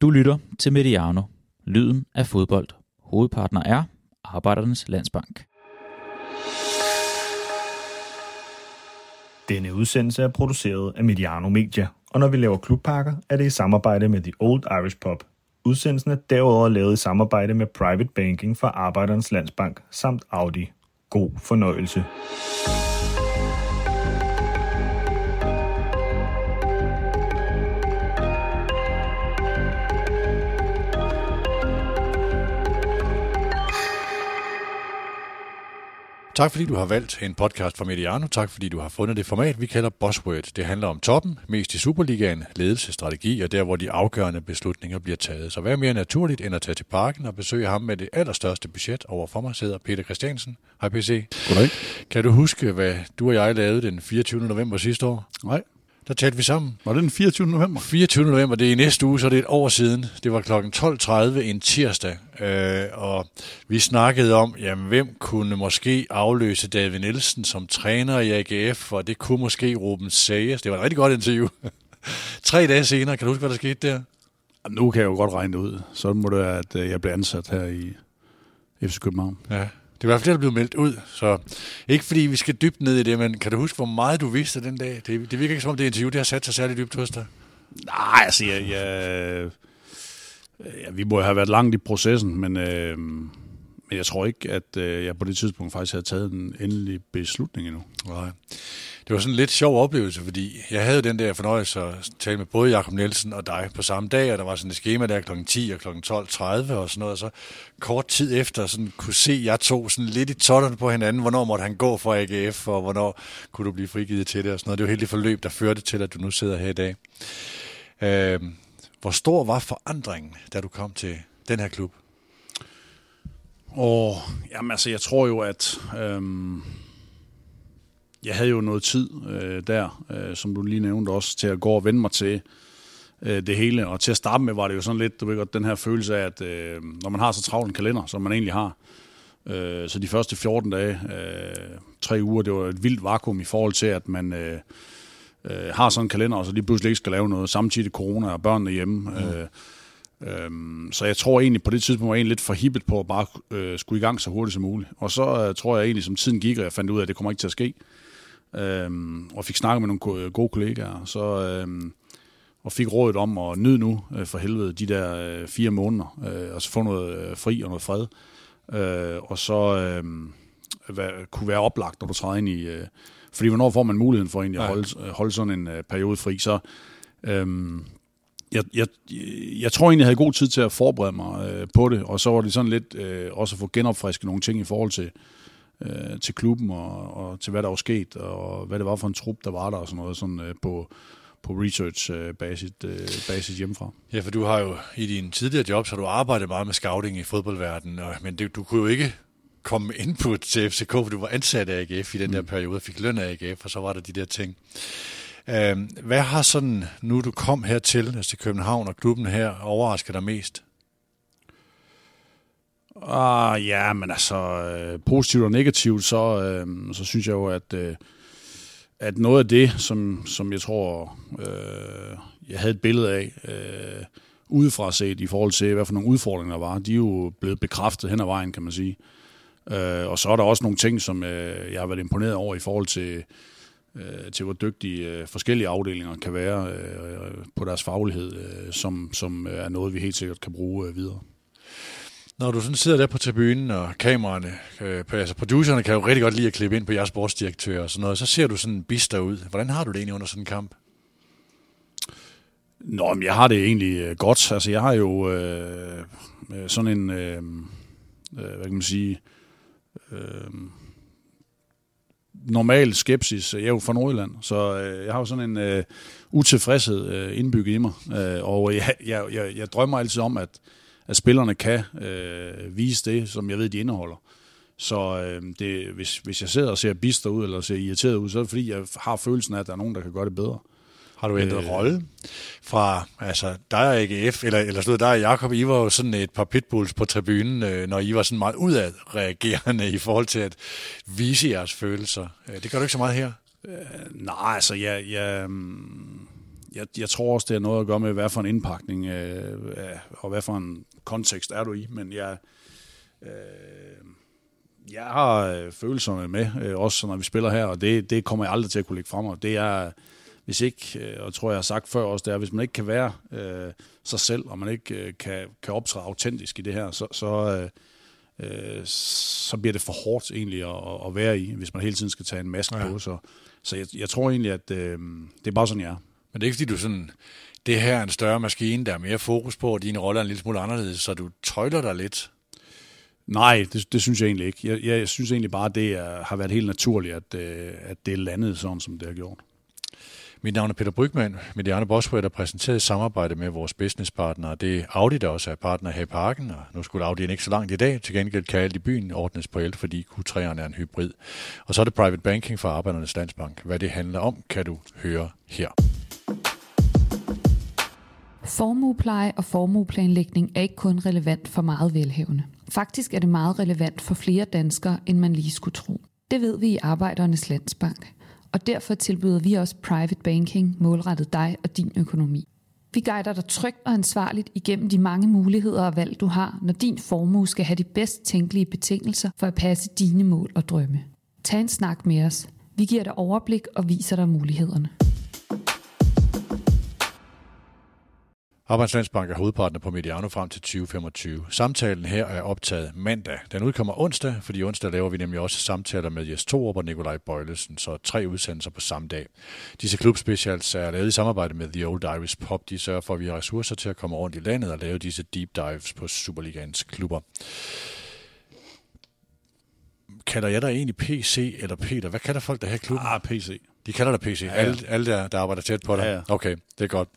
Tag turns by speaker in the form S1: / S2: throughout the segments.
S1: Du lytter til Mediano, lyden af fodbold. Hovedpartner er Arbejdernes Landsbank.
S2: Denne udsendelse er produceret af Mediano Media, og når vi laver klubpakker, er det i samarbejde med The Old Irish Pub. Udsendelsen er derudover lavet i samarbejde med Private Banking for Arbejdernes Landsbank samt Audi. God fornøjelse.
S3: Tak fordi du har valgt en podcast fra Mediano. Tak fordi du har fundet det format, vi kalder Buzzword. Det handler om toppen, mest i Superligaen, ledelse, strategi og der, hvor de afgørende beslutninger bliver taget. Så hvad mere naturligt end at tage til parken og besøge ham med det allerstørste budget overfor mig sidder Peter Christiansen. Hej PC.
S4: Goddag.
S3: Kan du huske, hvad du og jeg lavede den 24. november sidste år?
S4: Nej.
S3: Der talte vi sammen.
S4: Var det den 24. november?
S3: 24. november, det er i næste uge, så det er et år siden. Det var kl. 12.30 en tirsdag, øh, og vi snakkede om, jamen, hvem kunne måske afløse David Nielsen som træner i AGF, og det kunne måske Ruben Sayers. Det var et rigtig godt interview. Tre dage senere, kan du huske, hvad der skete der?
S4: Jamen, nu kan jeg jo godt regne det ud. Så må det være, at øh, jeg bliver ansat her i FC København.
S3: Ja, i hvert fald det, der blev meldt ud. Så ikke fordi vi skal dybt ned i det, men kan du huske, hvor meget du vidste den dag? Det, det virker ikke som om det interview, det har sat sig særligt dybt hos dig.
S4: Nej, altså, jeg, jeg, ja, vi må have været langt i processen, men, øh, men jeg tror ikke, at øh, jeg på det tidspunkt faktisk havde taget den endelige beslutning endnu.
S3: Nej. Det var sådan en lidt sjov oplevelse, fordi jeg havde den der fornøjelse at tale med både Jakob Nielsen og dig på samme dag, og der var sådan et schema der kl. 10 og kl. 12.30 og sådan noget, og så kort tid efter sådan kunne se jeg to sådan lidt i totterne på hinanden, hvornår måtte han gå for AGF, og hvornår kunne du blive frigivet til det og sådan noget. Det var helt det forløb, der førte til, at du nu sidder her i dag. Øh, hvor stor var forandringen, da du kom til den her klub?
S4: Og jamen, altså, jeg tror jo, at øhm, jeg havde jo noget tid øh, der, øh, som du lige nævnte også, til at gå og vende mig til øh, det hele. Og til at starte med var det jo sådan lidt, du ved godt, den her følelse af, at øh, når man har så travlt en kalender, som man egentlig har, øh, så de første 14 dage, øh, tre uger, det var et vildt vakuum i forhold til, at man øh, øh, har sådan en kalender, og så lige pludselig ikke skal lave noget, samtidig corona og børnene hjemme. Mm. Øh, Øhm, så jeg tror egentlig på det tidspunkt var jeg lidt for hippet på at bare øh, skulle i gang så hurtigt som muligt. Og så øh, tror jeg egentlig, som tiden gik, og jeg fandt ud af, at det kommer ikke til at ske. Øhm, og fik snakket med nogle gode kollegaer. Så, øhm, og fik rådet om at nyde nu øh, for helvede de der øh, fire måneder, øh, og så få noget øh, fri og noget fred. Øh, og så øh, hvad, kunne være oplagt, når du træder ind i... Øh, fordi hvornår får man muligheden for egentlig at holde, holde sådan en øh, periode fri? Så... Øh, jeg, jeg, jeg tror egentlig, jeg havde god tid til at forberede mig øh, på det, og så var det sådan lidt øh, også at få genopfrisket nogle ting i forhold til, øh, til klubben og, og til hvad der var sket, og hvad det var for en trup, der var der og sådan noget sådan, øh, på, på research øh, basis, øh, basis hjemmefra.
S3: Ja, for du har jo i din tidligere job, så har du arbejdet meget med scouting i fodboldverdenen, og, men det, du kunne jo ikke komme input til FCK, for du var ansat af AGF i den der mm. periode, og fik løn af AGF, og så var der de der ting. Øh, hvad har sådan, nu du kom hertil, altså til København og klubben her, overrasket dig mest?
S4: Ah, ja, men altså, øh, positivt og negativt, så, øh, så synes jeg jo, at, øh, at noget af det, som, som jeg tror, øh, jeg havde et billede af, øh, udefra set i forhold til, hvad for nogle udfordringer der var, de er jo blevet bekræftet hen ad vejen, kan man sige. Øh, og så er der også nogle ting, som øh, jeg har været imponeret over i forhold til, øh, til hvor dygtige øh, forskellige afdelinger kan være øh, på deres faglighed, øh, som, som er noget, vi helt sikkert kan bruge øh, videre.
S3: Når du sådan sidder der på tribunen, og kameraerne, øh, altså producerne kan jo rigtig godt lide at klippe ind på jeres sportsdirektør og sådan noget, så ser du sådan bister ud. Hvordan har du det egentlig under sådan en kamp?
S4: Nå, men jeg har det egentlig øh, godt. Altså, jeg har jo øh, øh sådan en, øh, øh, hvad kan man sige, øh, normal skepsis. Jeg er jo fra Nordjylland, så øh, jeg har jo sådan en øh, utilfredshed øh, indbygget i mig. Øh, og jeg, jeg, jeg, jeg drømmer altid om, at, at spillerne kan øh, vise det, som jeg ved, de indeholder. Så øh, det, hvis, hvis jeg sidder og ser bister ud, eller ser irriteret ud, så er det fordi, jeg har følelsen af, at der er nogen, der kan gøre det bedre.
S3: Har du ændret øh, rolle fra altså, dig og AGF, eller, eller stod dig og Jacob, I var jo sådan et par pitbulls på tribunen, øh, når I var sådan meget udadreagerende i forhold til at vise jeres følelser. Øh, det gør du ikke så meget her?
S4: Øh, nej, altså jeg, jeg, mm, jeg, jeg tror også, det har noget at gøre med, hvad for en indpakning øh, og hvad for en kontekst er du i. Men jeg, øh, jeg har øh, følelserne med, øh, også når vi spiller her, og det, det kommer jeg aldrig til at kunne lægge frem. Og det er, hvis ikke, øh, og tror jeg har sagt før også, det er, hvis man ikke kan være øh, sig selv, og man ikke øh, kan, kan optræde autentisk i det her, så, så, øh, øh så bliver det for hårdt egentlig at, at være i, hvis man hele tiden skal tage en maske ja. på. Så, så jeg, jeg tror egentlig, at øh, det er bare sådan, jeg er.
S3: Men det er ikke, fordi du sådan, det her er en større maskine, der er mere fokus på, og dine roller er en lille smule anderledes, så du tøjler dig lidt?
S4: Nej, det, det synes jeg egentlig ikke. Jeg, jeg, jeg synes egentlig bare, at det er, har været helt naturligt, at, øh, at det er landet sådan, som det har gjort.
S3: Mit navn er Peter Brygman, Mediane Bosworth, der præsenteret samarbejde med vores businesspartnere. Det er Audi, der også er partner her i parken, og nu skulle Audi ikke så langt i dag. Til gengæld kan alt i byen ordnes på el, fordi Q3'eren er en hybrid. Og så er det private banking fra Arbejdernes Landsbank. Hvad det handler om, kan du høre her.
S5: Formuepleje og formueplanlægning er ikke kun relevant for meget velhævende. Faktisk er det meget relevant for flere danskere, end man lige skulle tro. Det ved vi i Arbejdernes Landsbank og derfor tilbyder vi også private banking målrettet dig og din økonomi. Vi guider dig trygt og ansvarligt igennem de mange muligheder og valg, du har, når din formue skal have de bedst tænkelige betingelser for at passe dine mål og drømme. Tag en snak med os. Vi giver dig overblik og viser dig mulighederne.
S3: Arbejdslandsbank er hovedpartner på Mediano frem til 2025. Samtalen her er optaget mandag. Den udkommer onsdag, fordi onsdag laver vi nemlig også samtaler med Jes Torup og Nikolaj Bøjlesen, så tre udsendelser på samme dag. Disse klubspecials er lavet i samarbejde med The Old Irish Pop. De sørger for, at vi har ressourcer til at komme rundt i landet og lave disse deep dives på Superligans klubber. Kalder jeg dig egentlig PC eller Peter? Hvad kalder folk der her klubben?
S4: Ah, PC.
S3: De kalder dig PC. Ja, ja. Alle, alle der, der arbejder tæt på dig?
S4: Ja, ja.
S3: Okay, det er godt.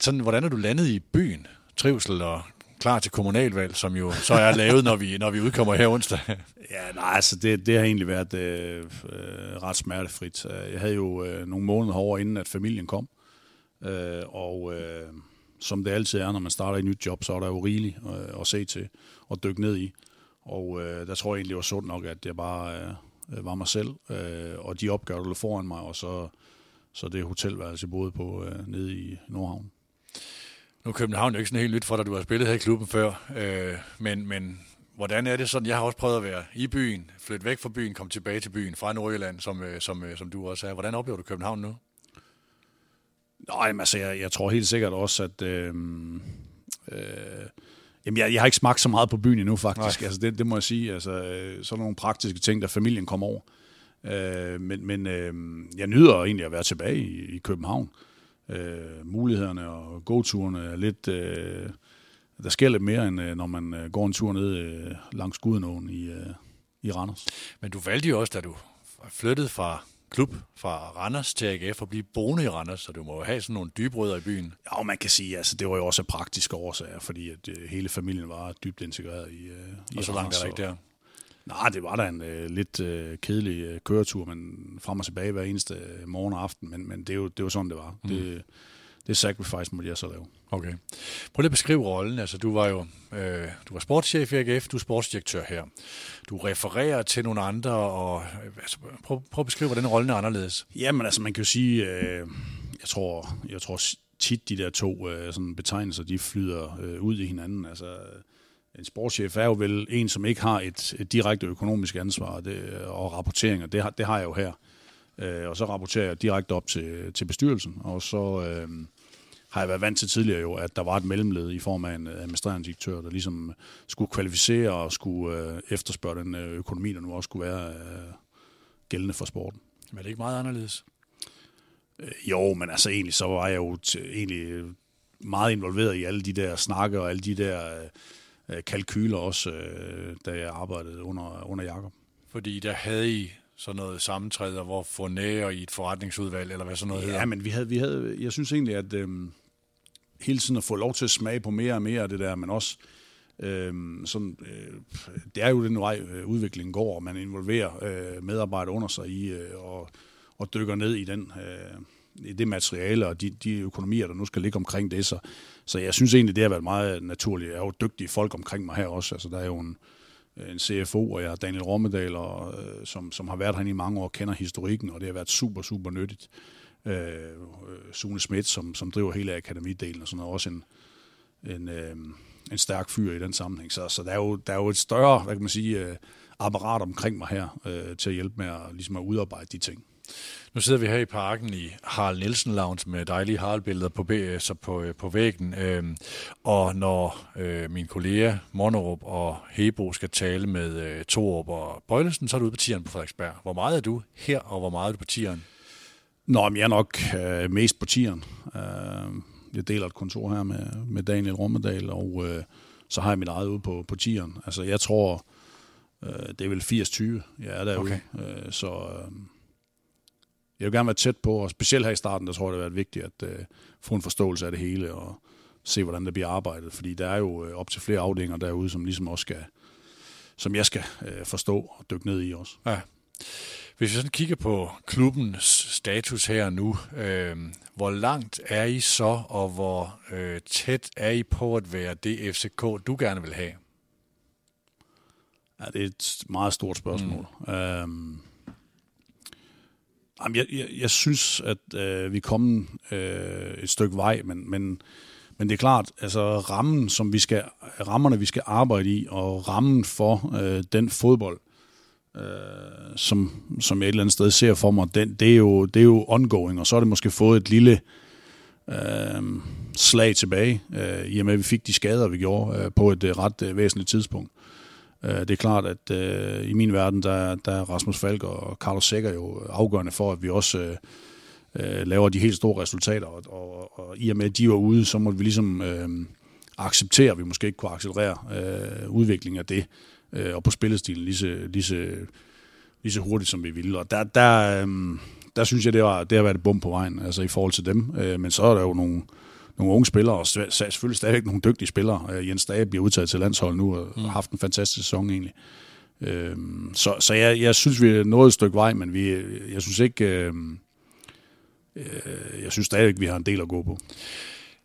S3: Sådan, hvordan er du landet i byen? Trivsel og klar til kommunalvalg, som jo så er lavet, når vi, når vi udkommer her onsdag.
S4: Ja, nej, altså det, det har egentlig været øh, øh ret smertefrit. Øh, jeg havde jo øh, nogle måneder over inden, at familien kom. Øh, og øh, som det altid er, når man starter et nyt job, så er der jo rigeligt øh, at se til og dykke ned i. Og øh, der tror jeg egentlig, det var sundt nok, at jeg bare øh, øh var mig selv, øh, og de opgaver, der lå foran mig, og så, så det hotelværelse, jeg boede på øh, nede i Nordhavn.
S3: Nu er København jo ikke sådan helt nyt for dig, du har spillet her i klubben før, øh, men, men hvordan er det sådan? Jeg har også prøvet at være i byen, flytte væk fra byen, komme tilbage til byen fra Nordjylland, som, øh, som, øh, som du også er. Hvordan oplever du København nu?
S4: Nej, altså jeg, jeg tror helt sikkert også, at... Øh, øh, jamen, jeg, jeg har ikke smagt så meget på byen endnu, faktisk. Altså, det, det må jeg sige. Altså, øh, sådan nogle praktiske ting, der familien kommer over. Øh, men men øh, jeg nyder egentlig at være tilbage i, i København. Øh, øh, mulighederne og gåturene er lidt... Øh, der sker lidt mere, end øh, når man øh, går en tur ned øh, langs Gudenåen i, øh, i Randers.
S3: Men du valgte jo også, da du flyttede fra klub fra Randers til AGF og blive boende i Randers, så du må jo have sådan nogle dybrødder i byen.
S4: Ja, og man kan sige, altså det var jo også praktiske årsager, fordi at øh, hele familien var dybt integreret i, øh, i
S3: Og så langt er der ikke der.
S4: Nej, det var da en øh, lidt øh, kedelig øh, køretur, men frem og tilbage hver eneste øh, morgen og aften, men, men det, er jo, det var sådan, det var. Mm. Det, det sacrifice måtte jeg så lave.
S3: Okay. Prøv lige at beskrive rollen. Altså, du var jo øh, du var sportschef i AGF, du er sportsdirektør her. Du refererer til nogle andre, og øh, altså, prøv, prøv at beskrive, hvordan rollen er anderledes.
S4: Jamen, altså, man kan jo sige, øh, jeg tror, jeg tror tit de der to øh, sådan betegnelser, de flyder øh, ud i hinanden. Altså, en sportschef er jo vel en, som ikke har et, et direkte økonomisk ansvar det, og rapportering, og det har, det har jeg jo her. Øh, og så rapporterer jeg direkte op til, til bestyrelsen, og så øh, har jeg været vant til tidligere jo, at der var et mellemled i form af en administrerende direktør, der ligesom skulle kvalificere og skulle øh, efterspørge den øh, økonomi, der nu også skulle være øh, gældende for sporten.
S3: Men er det ikke meget anderledes?
S4: Øh, jo, men altså egentlig så var jeg jo til, egentlig meget involveret i alle de der snakke og alle de der... Øh, øh, kalkyler også, øh, da jeg arbejdede under, under Jakob.
S3: Fordi der havde I sådan noget sammentræder, hvor få nære i et forretningsudvalg, eller hvad sådan noget
S4: ja,
S3: hedder?
S4: Ja, men vi havde, vi havde, jeg synes egentlig, at øh, hele tiden at få lov til at smage på mere og mere af det der, men også øh, sådan, øh, det er jo den vej, øh, udviklingen går, og man involverer øh, medarbejdere under sig i, øh, og, og dykker ned i den øh, i det materiale og de, de økonomier, der nu skal ligge omkring det. Så, så jeg synes egentlig, det har været meget naturligt. Jeg har jo dygtige folk omkring mig her også. Altså, der er jo en, en CFO, og jeg har Daniel Rommedal, og, øh, som, som har været her i mange år, kender historikken, og det har været super, super nyttigt. Øh, øh, Sune Schmidt, som, som driver hele akademidelen og sådan noget, også en, en, øh, en stærk fyr i den sammenhæng. Så, så der, er jo, der er jo et større, hvad kan man sige, øh, apparat omkring mig her, øh, til at hjælpe med at, ligesom at udarbejde de ting.
S3: Nu sidder vi her i parken i Harald Nielsen Lounge med dejlige Harald-billeder på, så på, øh, på væggen. Øhm, og når øh, min kollega Monorup og Hebo skal tale med øh, Torup og Bøjlesen, så er du ude på tieren på Frederiksberg. Hvor meget er du her, og hvor meget er du på tieren?
S4: Nå, men jeg er nok øh, mest på tieren. Øh, jeg deler et kontor her med, med Daniel Rommedal, og øh, så har jeg mit eget ude på, på tieren. Altså, jeg tror, øh, det er vel 80-20, jeg er derude. Okay. Øh, så... Øh, jeg vil gerne være tæt på, og specielt her i starten, der tror jeg, det har været vigtigt at uh, få en forståelse af det hele, og se, hvordan det bliver arbejdet. Fordi der er jo uh, op til flere afdelinger derude, som ligesom også skal, som jeg skal uh, forstå og dykke ned i også.
S3: Ja. Hvis vi sådan kigger på klubbens status her nu, øh, hvor langt er I så, og hvor øh, tæt er I på at være det FCK, du gerne vil have?
S4: Ja, det er et meget stort spørgsmål. Mm. Øhm, Jamen, jeg, jeg, jeg synes, at øh, vi er kommet øh, et stykke vej, men, men, men det er klart, altså rammen, som vi skal, rammerne, vi skal arbejde i, og rammen for øh, den fodbold, øh, som, som jeg et eller andet sted ser for mig, den, det, er jo, det er jo ongoing, og så er det måske fået et lille øh, slag tilbage, øh, i og med, at vi fik de skader, vi gjorde øh, på et øh, ret øh, væsentligt tidspunkt. Øh, det er klart, at øh, i min verden, der, der er Rasmus Falk og Carlos Sækker jo afgørende for, at vi også øh, øh, laver de helt store resultater. Og, og, og i og med, at de var ude, så må vi ligesom øh, acceptere, at vi måske ikke kunne accelerere øh, udviklingen af det, øh, og på spillestilen lige så, lige, så, lige så hurtigt, som vi ville. Og der, der, øh, der synes jeg, det, var, det har været et bum på vejen, altså i forhold til dem. Øh, men så er der jo nogle nogle unge spillere, og selvfølgelig stadigvæk nogle dygtige spillere. Øh, Jens Dage bliver udtaget til landshold nu, og har mm. haft en fantastisk sæson egentlig. Øhm, så så jeg, jeg synes, vi er nået et stykke vej, men vi, jeg synes ikke... Øh, jeg synes stadigvæk, vi har en del at gå på.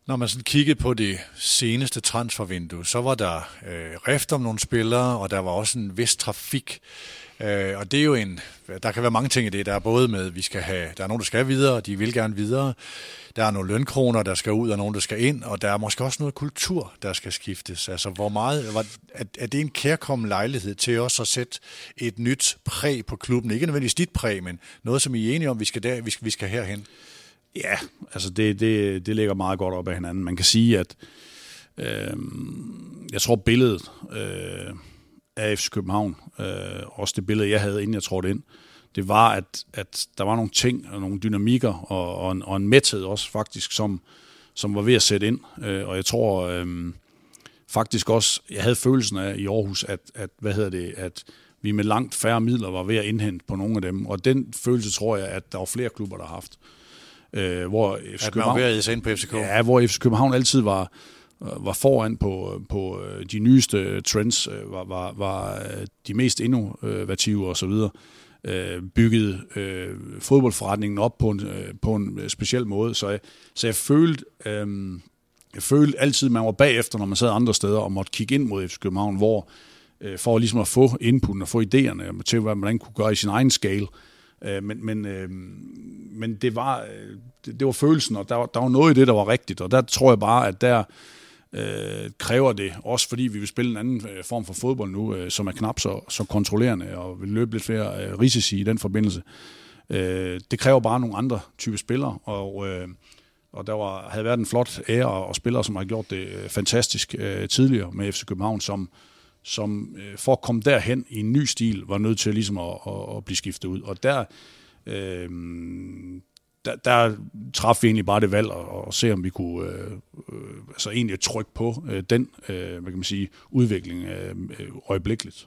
S3: Når man sådan kiggede på det seneste transfervindue, så var der øh, rift om nogle spillere, og der var også en vis trafik. Øh, og det er jo en, der kan være mange ting i det. Der er både med, vi skal have, der er nogen, der skal videre, og de vil gerne videre. Der er nogle lønkroner, der skal ud, og nogen, der skal ind, og der er måske også noget kultur, der skal skiftes. Altså, hvor meget, er, er det en kærkommen lejlighed til os at sætte et nyt præg på klubben? Ikke nødvendigvis dit præg, men noget, som I er enige om, vi skal, der, vi skal, vi skal herhen.
S4: Ja, altså det, det, det ligger meget godt op af hinanden. Man kan sige, at øh, jeg tror billedet øh, af FC København, øh, også det billede, jeg havde, inden jeg trådte ind, det var, at, at der var nogle ting og nogle dynamikker og, og, en, og en mæthed også faktisk, som, som var ved at sætte ind. Øh, og jeg tror øh, faktisk også, jeg havde følelsen af i Aarhus, at, at, hvad hedder det, at vi med langt færre midler var ved at indhente på nogle af dem. Og den følelse tror jeg, at der var flere klubber, der har haft.
S3: Øh, hvor FC at København, man var ind på FCK?
S4: Ja, hvor FC København altid var, Øh, var foran på, øh, på øh, de nyeste trends, var, var, var de mest innovative osv., byggede øh, fodboldforretningen op på en, på en speciel måde. Så jeg, så jeg følte, øh, jeg følte altid, at man var bagefter, når man sad andre steder og måtte kigge ind mod FC København, hvor øh, for ligesom at få inputen og få idéerne til, hvad man kunne gøre i sin egen scale. Øh, men, men, øh, men det var, det, det var følelsen, og der, der var noget i det, der var rigtigt, og der tror jeg bare, at der øh, kræver det, også fordi vi vil spille en anden øh, form for fodbold nu, øh, som er knap så, så kontrollerende og vil løbe lidt flere øh, risici i den forbindelse. Øh, det kræver bare nogle andre type spillere, og, øh, og der var, havde været en flot ære og spillere, som har gjort det øh, fantastisk øh, tidligere med FC København, som, som øh, for at komme derhen i en ny stil, var nødt til ligesom at, at, at blive skiftet ud. Og der, øh, der, der traf vi egentlig bare det valg og, og se, om vi kunne øh, øh, altså egentlig trykke på øh, den øh, hvad kan man sige, udvikling øh, øjeblikkeligt.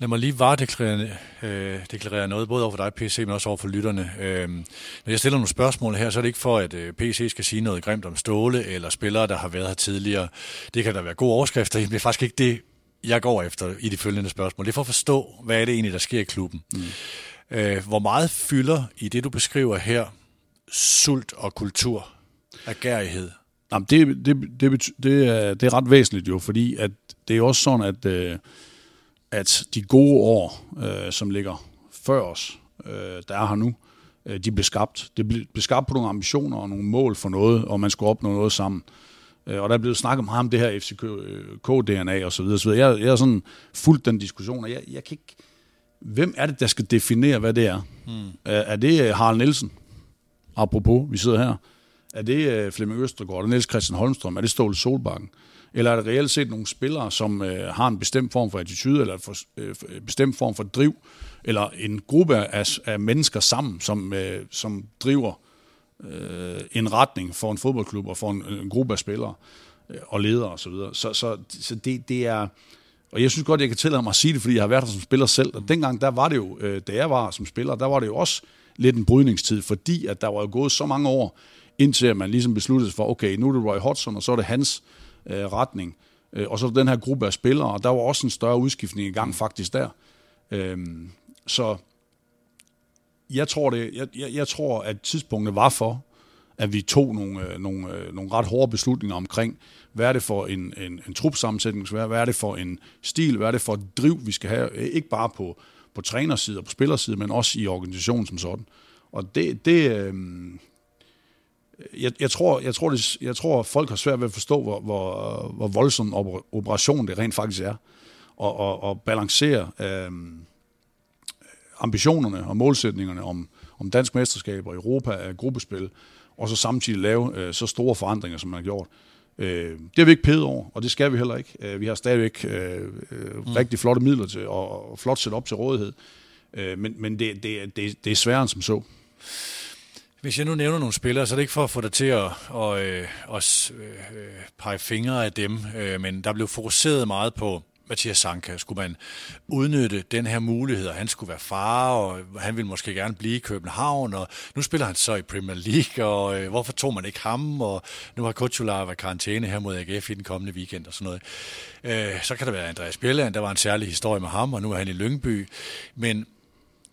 S3: Lad mig lige varedeklarere øh, deklarere noget, både over for dig, PC, men også over for lytterne. Øh, når jeg stiller nogle spørgsmål her, så er det ikke for, at øh, PC skal sige noget grimt om Ståle eller spillere, der har været her tidligere. Det kan der være gode overskrifter i, men det er faktisk ikke det, jeg går efter i de følgende spørgsmål. Det er for at forstå, hvad er det egentlig, der sker i klubben. Mm. Øh, hvor meget fylder i det, du beskriver her, sult og kultur af gærighed?
S4: Jamen, det, det, det, det, er, det er ret væsentligt jo, fordi at det er også sådan, at, øh, at de gode år, øh, som ligger før os, øh, der er her nu, øh, de blev skabt. Det blev, skabt på nogle ambitioner og nogle mål for noget, og man skulle opnå noget sammen. Og der er blevet snakket meget om det her FCK-DNA og så videre. Så videre. Jeg, jeg har sådan fulgt den diskussion, og jeg, jeg kan ikke... Hvem er det, der skal definere, hvad det er? Mm. Er, er det Harald Nielsen? Apropos, vi sidder her. Er det øh, Flemming Østergaard? og Niels Christian Holmstrøm? Er det Ståle Solbakken? Eller er det reelt set nogle spillere, som øh, har en bestemt form for attitude, eller for, øh, øh bestemt form for driv, eller en gruppe af, af mennesker sammen, som, øh, som driver øh, en retning for en fodboldklub og for en, en gruppe af spillere øh, og ledere osv. Så, videre. så, så, så det, det er... Og jeg synes godt, jeg kan tillade mig at sige det, fordi jeg har været der som spiller selv. Og dengang, der var det jo, øh, da jeg var som spiller, der var det jo også lidt en brydningstid, fordi at der var jo gået så mange år, indtil man ligesom besluttede sig for, okay, nu er det Roy Hodgson, og så er det hans øh, retning. Øh, og så er det den her gruppe af spillere, og der var også en større udskiftning i gang faktisk der. Øhm, så jeg tror, det, jeg, jeg, jeg tror, at tidspunktet var for, at vi tog nogle, øh, nogle, øh, nogle ret hårde beslutninger omkring, hvad er det for en, en, en trupsammensætning, hvad er det for en stil, hvad er det for et driv, vi skal have, ikke bare på, på trænerside og på spillerside, men også i organisationen som sådan. Og det, det øh, jeg, jeg, tror, jeg, tror, det, jeg tror, folk har svært ved at forstå, hvor, hvor, hvor voldsom operation det rent faktisk er. Og, og, og balancere øh, ambitionerne og målsætningerne om, om dansk mesterskab og Europa af gruppespil, og så samtidig lave øh, så store forandringer, som man har gjort. Øh, det har vi ikke pædet over, og det skal vi heller ikke. Øh, vi har stadigvæk øh, øh, mm. rigtig flotte midler til, og, og flot op til rådighed. Øh, men men det, det, det, det er sværere end som så.
S3: Hvis jeg nu nævner nogle spillere, så er det ikke for at få dig til at, at, at, at øh, pege fingre af dem, øh, men der blev fokuseret meget på Mathias Sanka. Skulle man udnytte den her mulighed, og han skulle være far, og han ville måske gerne blive i København, og nu spiller han så i Premier League, og øh, hvorfor tog man ikke ham, og nu har Kutsular været karantæne her mod AGF i den kommende weekend og sådan noget. Øh, så kan der være Andreas Bjelland, der var en særlig historie med ham, og nu er han i Lyngby, men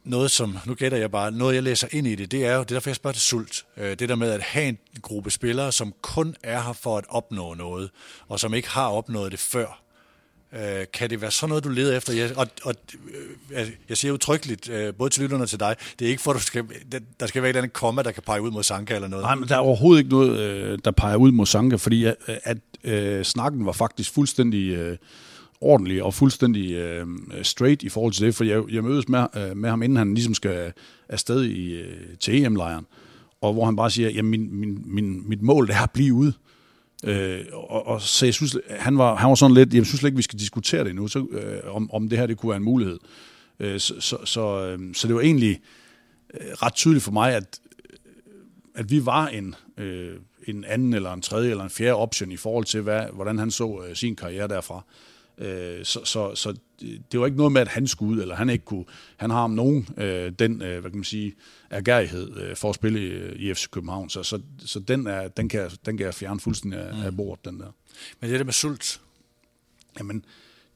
S3: noget, som, nu gætter jeg bare, noget jeg læser ind i det, det er jo, det er derfor jeg spørger til sult. Øh, det der med at have en gruppe spillere, som kun er her for at opnå noget, og som ikke har opnået det før. Øh, kan det være sådan noget, du leder efter? Jeg, og, og øh, altså, jeg siger utryggeligt, øh, både til lytterne og til dig, det er ikke for, at du skal, der skal være et eller andet komma, der kan pege ud mod Sanka eller noget.
S4: Nej, men der er overhovedet ikke noget, øh, der peger ud mod Sanka, fordi at, at øh, snakken var faktisk fuldstændig... Øh, ordentlig og fuldstændig øh, straight i forhold til det, for jeg, jeg mødes med, øh, med ham, inden han ligesom skal afsted i, øh, til EM-lejren, og hvor han bare siger, at min, min, min, mit mål er at blive ude. Øh, og, og så jeg synes, han var, han var sådan lidt, jeg synes slet ikke, vi skal diskutere det nu, så, øh, om, om det her det kunne være en mulighed. Øh, så, så, så, øh, så det var egentlig øh, ret tydeligt for mig, at, øh, at vi var en, øh, en anden eller en tredje eller en fjerde option i forhold til, hvad, hvordan han så øh, sin karriere derfra. Øh, så, så, så det var ikke noget med, at han skulle ud, eller han ikke kunne. Han har om nogen øh, den, øh, hvad kan man sige, ergærighed øh, for at spille i, i FC København. Så, så, så den, er, den, kan, den kan jeg fjerne fuldstændig af, mm. af bordet, den der.
S3: Men det er det med sult?
S4: Jamen,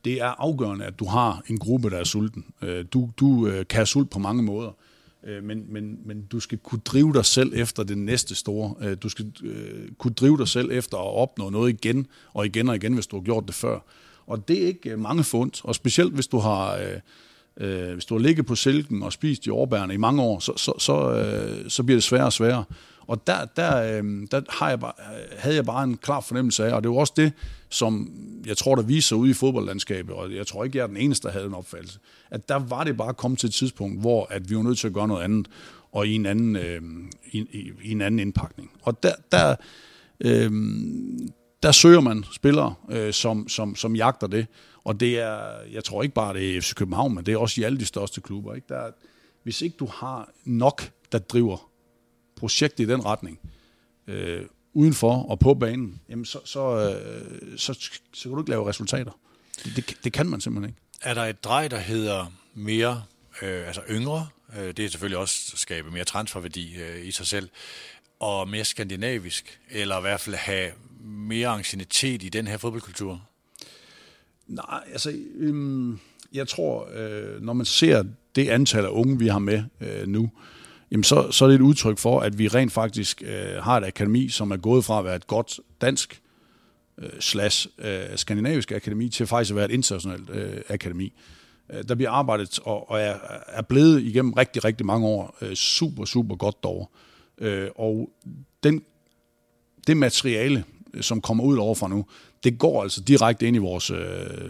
S4: det er afgørende, at du har en gruppe, der er sulten. Øh, du, du øh, kan have sult på mange måder, øh, men, men, men du skal kunne drive dig selv efter det næste store. Du skal kunne drive dig selv efter at opnå noget igen og igen og igen, hvis du har gjort det før. Og det er ikke øh, mange fund, og specielt hvis du har... Øh, øh, hvis du har ligget på silken og spist de i mange år, så, så, så, øh, så bliver det sværere og sværere. Og der, der, øh, der har jeg bare, øh, havde jeg bare en klar fornemmelse af, og det er også det, som jeg tror, der viser ud i fodboldlandskabet, og jeg tror ikke, jeg er den eneste, der havde en opfattelse, at der var det bare kommet til et tidspunkt, hvor at vi var nødt til at gøre noget andet, og i en anden, øh, i, i, i en anden indpakning. Og der, der, øh, der søger man spillere, øh, som, som, som jagter det. Og det er, jeg tror ikke bare, det er FC København, men det er også i alle de største klubber. Ikke? Der, hvis ikke du har nok, der driver projektet i den retning, øh, udenfor og på banen, jamen så, så, øh, så, så, kan du ikke lave resultater. Det, det, det kan man simpelthen ikke.
S3: Er der et drej, der hedder mere øh, altså yngre? Øh, det er selvfølgelig også at skabe mere transferværdi øh, i sig selv og mere skandinavisk, eller i hvert fald have mere angstinitet i den her fodboldkultur?
S4: Nej, altså, øhm, jeg tror, øh, når man ser det antal af unge, vi har med øh, nu, jamen så, så er det et udtryk for, at vi rent faktisk øh, har et akademi, som er gået fra at være et godt dansk øh, slash øh, skandinavisk akademi til faktisk at være et internationalt øh, akademi. Øh, der bliver arbejdet og, og er, er blevet igennem rigtig, rigtig mange år øh, super, super godt derovre. Øh, og den, det materiale, som kommer ud overfra nu, det går altså direkte ind i vores, øh,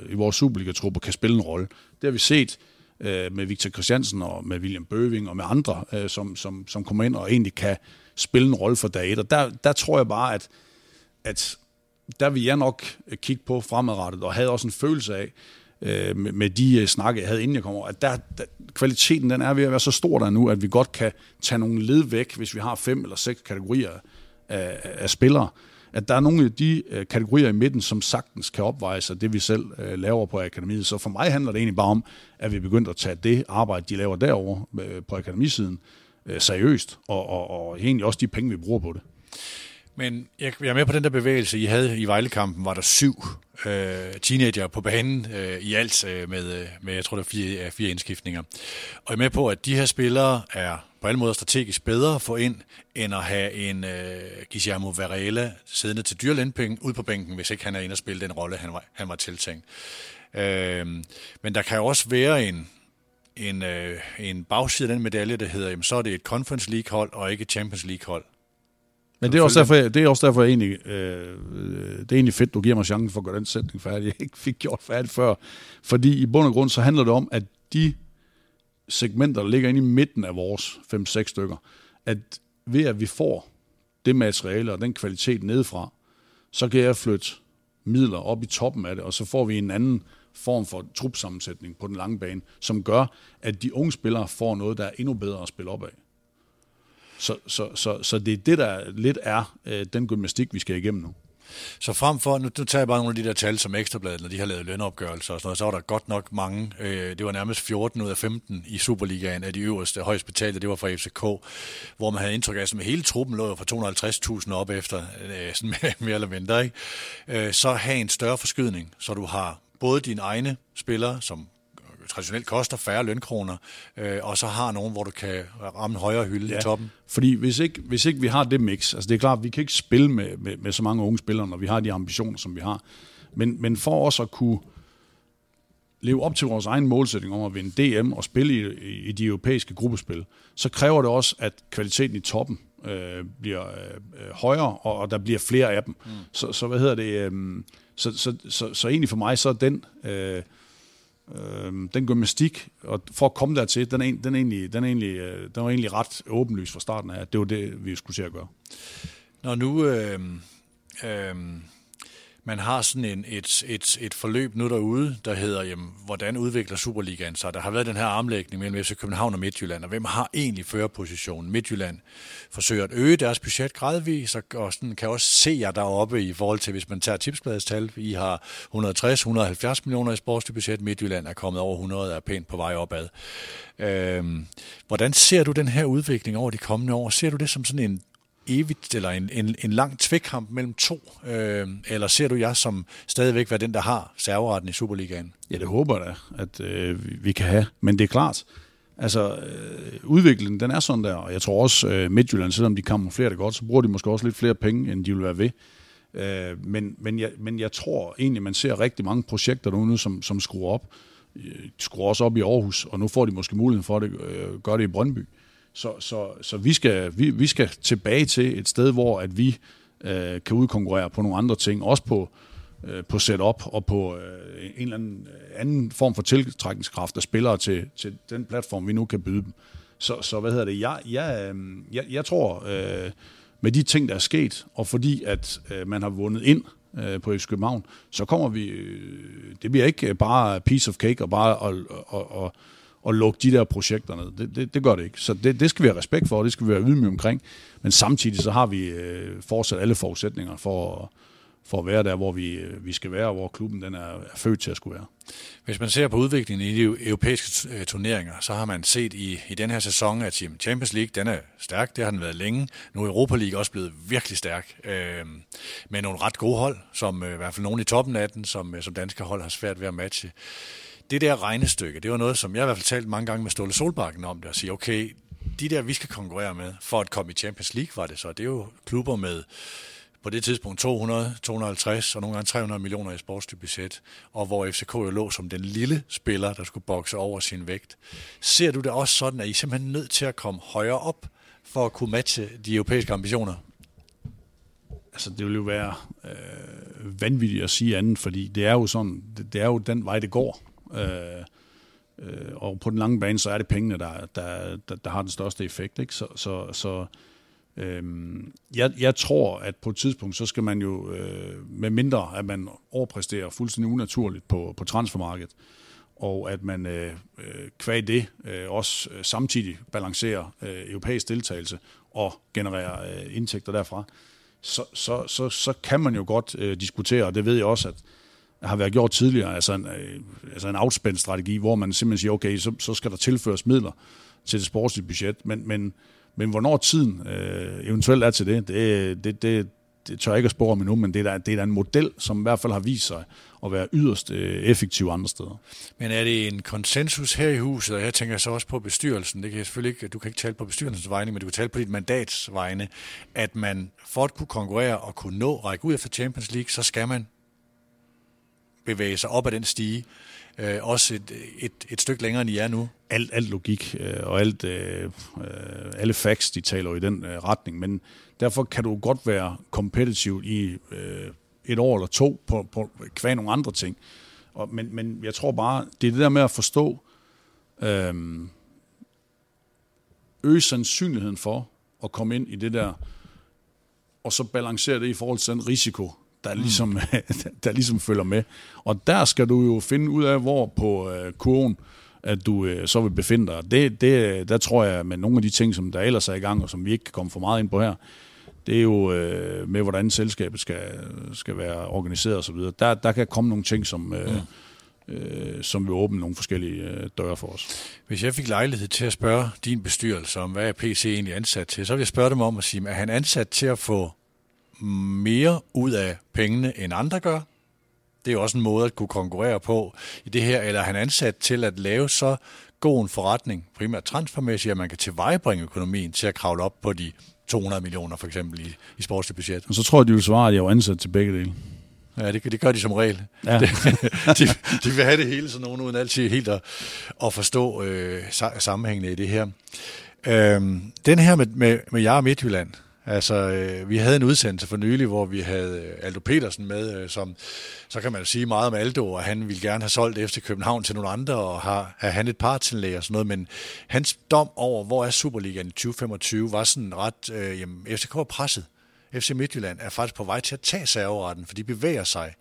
S4: i vores Superliga-trup og kan spille en rolle. Det har vi set øh, med Victor Christiansen og med William Bøving og med andre, øh, som, som, som kommer ind og egentlig kan spille en rolle for dag et. Og der, der tror jeg bare, at, at der vil jeg nok kigge på fremadrettet, og havde også en følelse af, øh, med, med de øh, snakke, jeg havde inden jeg kom over, at der, der, kvaliteten den er ved at være så stor der nu, at vi godt kan tage nogle led væk, hvis vi har fem eller seks kategorier af, af spillere, at der er nogle af de øh, kategorier i midten, som sagtens kan opveje sig det, vi selv øh, laver på akademiet. Så for mig handler det egentlig bare om, at vi begynder at tage det arbejde, de laver derovre øh, på akademisiden, øh, seriøst, og, og, og egentlig også de penge, vi bruger på det.
S3: Men jeg, jeg er med på den der bevægelse, I havde i Vejlekampen, var der syv øh, teenager på banen øh, i alt øh, med, øh, med, jeg tror, der er fire, fire indskiftninger. Og jeg er med på, at de her spillere er på alle måder strategisk bedre at få ind, end at have en øh, Guillermo Varela siddende til dyrlændpenge ud på bænken, hvis ikke han er inde og spille den rolle, han var, han var tiltænkt. Øh, men der kan jo også være en, en, øh, en bagside af den medalje, der hedder, jamen, så er det et Conference League-hold og ikke et Champions League-hold.
S4: Men det er, også derfor, det er også derfor, jeg egentlig, øh, det er egentlig fedt, du giver mig chancen for at gøre den sætning færdig, jeg ikke fik gjort færdig før. Fordi i bund og grund, så handler det om, at de segmenter, der ligger inde i midten af vores 5-6 stykker, at ved at vi får det materiale og den kvalitet nedefra, så kan jeg flytte midler op i toppen af det, og så får vi en anden form for trupsammensætning på den lange bane, som gør, at de unge spillere får noget, der er endnu bedre at spille op af. Så, så, så, så det er det, der lidt er øh, den gymnastik, vi skal igennem nu.
S3: Så frem for, nu, nu tager jeg bare nogle af de der tal som Ekstrabladet, når de har lavet lønopgørelser og sådan noget, så var der godt nok mange, øh, det var nærmest 14 ud af 15 i Superligaen af de øverste, højst betalte, det var fra FCK, hvor man havde indtryk af, at hele truppen lå fra 250.000 op efter, øh, sådan mere, mere eller mindre, ikke? Øh, så have en større forskydning, så du har både dine egne spillere, som traditionelt koster færre lønkroner, øh, og så har nogen, hvor du kan ramme højere hylde ja, i toppen.
S4: Fordi hvis ikke, hvis ikke vi har det mix, altså det er klart, vi kan ikke spille med, med, med så mange unge spillere, når vi har de ambitioner, som vi har. Men, men for os at kunne leve op til vores egen målsætning om at vinde DM og spille i, i, i de europæiske gruppespil, så kræver det også, at kvaliteten i toppen øh, bliver øh, højere, og, og der bliver flere af dem. Mm. Så, så hvad hedder det? Øh, så, så, så, så egentlig for mig, så er den... Øh, øh, den gymnastik, og for at komme dertil, den er, den er, egentlig, den er, egentlig, øh, den var egentlig ret åbenlyst fra starten af, at det var det, vi skulle til at gøre.
S3: Når nu øh, øh, man har sådan en, et, et, et forløb nu derude, der hedder, jamen, hvordan udvikler Superligaen sig? Der har været den her armlægning mellem FC København og Midtjylland, og hvem har egentlig førerpositionen? Midtjylland forsøger at øge deres budget gradvist, og sådan kan også se jer deroppe i forhold til, hvis man tager tipsbladets tal. I har 160-170 millioner i sportsbudget, Midtjylland er kommet over 100 og er pænt på vej opad. Øhm, hvordan ser du den her udvikling over de kommende år? Ser du det som sådan en evigt, eller en, en, en lang tvækkamp mellem to? Øh, eller ser du jer som stadigvæk være den, der har serveretten i Superligaen?
S4: Ja, det håber jeg at øh, vi kan have. Men det er klart, altså øh, udviklingen, den er sådan der, og jeg tror også øh, Midtjylland, selvom de kamuflerer det godt, så bruger de måske også lidt flere penge, end de vil være ved. Øh, men, men, jeg, men jeg tror egentlig, man ser rigtig mange projekter derude, som, som skruer op. De skruer også op i Aarhus, og nu får de måske muligheden for at det, øh, gøre det i Brøndby. Øh, så, så, så vi, skal, vi, vi skal tilbage til et sted, hvor at vi øh, kan udkonkurrere på nogle andre ting, også på, øh, på setup og på øh, en eller anden, øh, anden form for tiltrækningskraft af spillere til, til den platform, vi nu kan byde dem. Så, så hvad hedder det? Jeg, jeg, øh, jeg, jeg tror, øh, med de ting, der er sket, og fordi at øh, man har vundet ind øh, på FC København, så kommer vi, øh, det bliver ikke bare piece of cake og bare Og, og, og, at lukke de der projekter ned. Det, det, det gør det ikke. Så det, det skal vi have respekt for, og det skal vi være ydmyge omkring. Men samtidig så har vi øh, fortsat alle forudsætninger for, for at være der, hvor vi, øh, vi skal være, og hvor klubben den er, er født til at skulle være.
S3: Hvis man ser på udviklingen i de europæiske øh, turneringer, så har man set i, i den her sæson, at Champions League den er stærk, det har den været længe. Nu er Europa League også blevet virkelig stærk, øh, med nogle ret gode hold, som øh, i hvert fald nogle i toppen af den, som, øh, som danske hold har svært ved at matche det der regnestykke, det var noget, som jeg i hvert fald talt mange gange med Ståle Solbakken om det, og sige, okay, de der, vi skal konkurrere med, for at komme i Champions League, var det så. Det er jo klubber med på det tidspunkt 200, 250 og nogle gange 300 millioner i sportsbudget, og hvor FCK jo lå som den lille spiller, der skulle bokse over sin vægt. Ser du det også sådan, at I simpelthen er nødt til at komme højere op for at kunne matche de europæiske ambitioner?
S4: Altså, det vil jo være øh, vanvittigt at sige andet, fordi det er jo sådan, det, det er jo den vej, det går. Øh, øh, og på den lange bane, så er det pengene, der, der, der, der har den største effekt. Ikke? Så, så, så Øhm, jeg, jeg tror, at på et tidspunkt, så skal man jo, øh, med mindre at man overpræsterer fuldstændig unaturligt på, på transfermarkedet, og at man øh, øh kvæg det øh, også øh, samtidig balancerer øh, europæisk deltagelse og genererer øh, indtægter derfra, så, så, så, så kan man jo godt øh, diskutere, og det ved jeg også, at har været gjort tidligere, altså en, øh, altså en outspend strategi, hvor man simpelthen siger, okay, så, så skal der tilføres midler til det sportslige budget, men, men men hvornår tiden øh, eventuelt er til det, det, det, det, det tør jeg ikke at spore om endnu, men det er, da, det er da en model, som i hvert fald har vist sig at være yderst øh, effektiv andre steder.
S3: Men er det en konsensus her i huset, og jeg tænker så også på bestyrelsen, det kan jeg selvfølgelig ikke, du kan ikke tale på bestyrelsens vegne, men du kan tale på dit mandats vegne, at man for at kunne konkurrere og kunne nå række ud efter Champions League, så skal man bevæge sig op ad den stige øh, også et, et, et stykke længere, end I er nu.
S4: Alt, alt logik øh, og alt, øh, øh, alle facts, de taler i den øh, retning, men derfor kan du godt være kompetitiv i øh, et år eller to på, på kvæg nogle andre ting. Og, men, men jeg tror bare, det er det der med at forstå, øh, øge sandsynligheden for at komme ind i det der, og så balancere det i forhold til den risiko, der ligesom, mm. der ligesom følger med. Og der skal du jo finde ud af, hvor på øh, kurven, at du øh, så vil befinde dig. Det, det, der tror jeg, med nogle af de ting, som der ellers er i gang, og som vi ikke kan komme for meget ind på her, det er jo øh, med, hvordan selskabet skal, skal være organiseret osv. Der, der kan komme nogle ting, som, øh, mm. øh, som vil åbne nogle forskellige øh, døre for os.
S3: Hvis jeg fik lejlighed til at spørge din bestyrelse om, hvad er PC egentlig ansat til, så vil jeg spørge dem om at sige, er han ansat til at få mere ud af pengene, end andre gør. Det er også en måde at kunne konkurrere på i det her, eller er han ansat til at lave så god en forretning, primært transfermæssigt, at man kan tilvejebringe økonomien til at kravle op på de 200 millioner for eksempel i, i sportsbudget.
S4: Og så tror jeg, de vil svare, at jeg er ansat til begge dele.
S3: Ja, det, det gør de som regel. Ja. de, de vil have det hele sådan nogen, uden altid helt at, at forstå øh, sammenhængene i det her. Øhm, den her med, med, med Jara Midtjylland, Altså, øh, vi havde en udsendelse for nylig, hvor vi havde øh, Aldo Petersen med, øh, som, så kan man sige meget om Aldo, og han ville gerne have solgt efter København til nogle andre, og har, har han et partsindlæg og sådan noget, men hans dom over, hvor er Superligaen i 2025, var sådan ret, øh, jamen, FCK er presset. FC Midtjylland er faktisk på vej til at tage serveretten, for de bevæger sig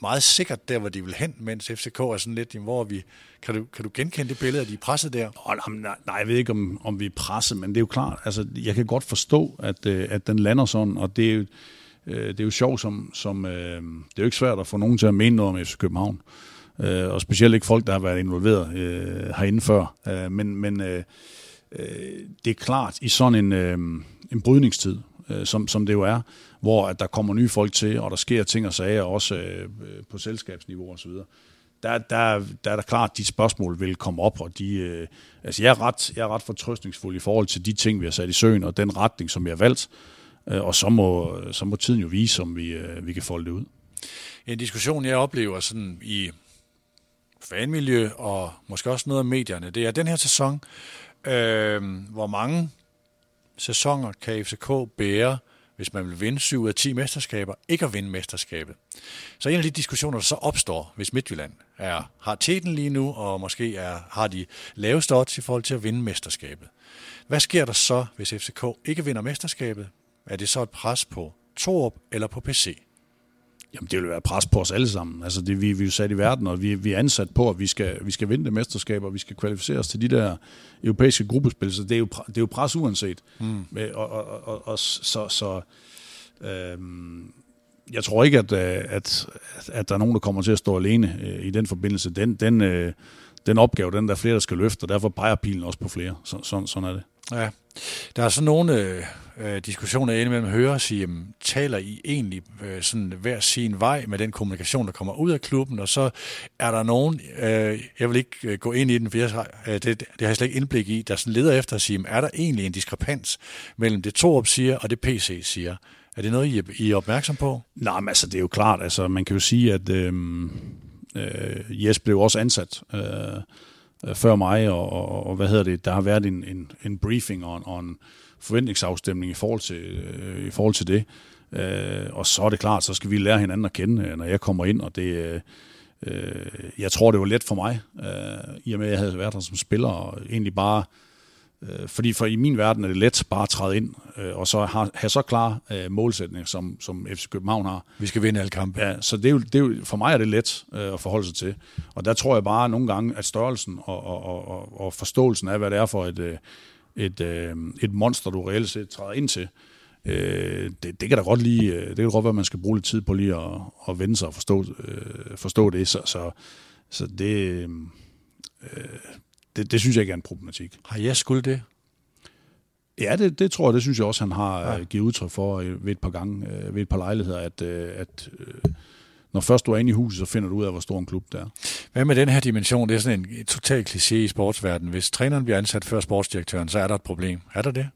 S3: meget sikkert der, hvor de vil hen, mens FCK er sådan lidt, hvor vi, kan du, kan du genkende det billede, at de er presset der?
S4: Oh, nej, nej, jeg ved ikke, om, om vi er presset, men det er jo klart, altså, jeg kan godt forstå, at, øh, at den lander sådan, og det er jo, øh, det er jo sjovt, som, som øh, det er jo ikke svært at få nogen til at mene noget om FC København, øh, og specielt ikke folk, der har været involveret øh, herinde før, øh, men, men øh, øh det er klart, i sådan en, øh, en brydningstid, øh, som, som det jo er, hvor at der kommer nye folk til, og der sker ting og sager, også øh, på selskabsniveau osv., der, der, der er der klart, at de spørgsmål vil komme op, og de, øh, altså jeg, er ret, jeg er ret fortrøstningsfuld i forhold til de ting, vi har sat i søen, og den retning, som vi har valgt, øh, og så må, så må tiden jo vise, om vi, øh, vi kan folde det ud.
S3: En diskussion, jeg oplever sådan i fanmiljø, og måske også noget af medierne, det er den her sæson, øh, hvor mange sæsoner kan FCK bære, hvis man vil vinde 7 ud af 10 mesterskaber, ikke at vinde mesterskabet. Så en af de diskussioner, der så opstår, hvis Midtjylland er, har teten lige nu, og måske er, har de laveste odds i forhold til at vinde mesterskabet. Hvad sker der så, hvis FCK ikke vinder mesterskabet? Er det så et pres på Torup eller på PC?
S4: Jamen, det vil være pres på os alle sammen. Altså, det, vi, vi er jo sat i verden, og vi, vi er ansat på, at vi skal, vi skal vinde det mesterskab, og vi skal kvalificere os til de der europæiske gruppespil. Så det er jo, det er jo pres uanset. Mm. Og, og, og, og så, så øhm, jeg tror ikke, at, øh, at, at der er nogen, der kommer til at stå alene øh, i den forbindelse. Den, den, øh, den opgave, den der flere, der skal løfte, og derfor peger pilen også på flere. Så, sådan, sådan er det.
S3: Ja. Der er sådan nogle øh, øh diskussioner, jeg indimellem hører og siger, jamen, taler I egentlig øh, sådan hver sin vej med den kommunikation, der kommer ud af klubben, og så er der nogen, øh, jeg vil ikke øh, gå ind i den, for jeg, øh, det, det har jeg slet ikke indblik i, der sådan leder efter at sige, er der egentlig en diskrepans mellem det Torup siger og det PC siger? Er det noget, I er, I er opmærksom på?
S4: Nej, men altså, det er jo klart. Altså, man kan jo sige, at øh, øh, Jes blev også ansat øh, Øh, før mig, og, og, og hvad hedder det, der har været en, en, en briefing og en, og en forventningsafstemning i forhold til, øh, i forhold til det. Øh, og så er det klart, så skal vi lære hinanden at kende, øh, når jeg kommer ind, og det, øh, øh, jeg tror, det var let for mig, øh, i og med, at jeg havde været der som spiller, og egentlig bare, øh, fordi for i min verden er det let bare at træde ind, øh, og så have, have så klar øh, målsætning, som, som FC København har.
S3: Vi skal vinde alle kampe.
S4: Ja, så det er jo, det er jo, for mig er det let øh, at forholde sig til. Og der tror jeg bare nogle gange, at størrelsen og, og, og, og forståelsen af, hvad det er for et, øh, et, øh, et monster, du reelt set træder ind til, øh, det, det kan da godt lige, øh, det kan godt være, at man skal bruge lidt tid på lige at, at vende sig og forstå, øh, forstå det. Så, så, så det, øh, det, det synes jeg ikke er en problematik.
S3: Har jeg skulle det?
S4: Ja, det, det tror jeg, det synes jeg også, han har ja. givet udtryk for ved et par gange, ved et par lejligheder, at, at når først du er inde i huset, så finder du ud af, hvor stor en klub det er.
S3: Hvad med den her dimension? Det er sådan en total kliché i sportsverdenen. Hvis træneren bliver ansat før sportsdirektøren, så er der et problem. Er der det?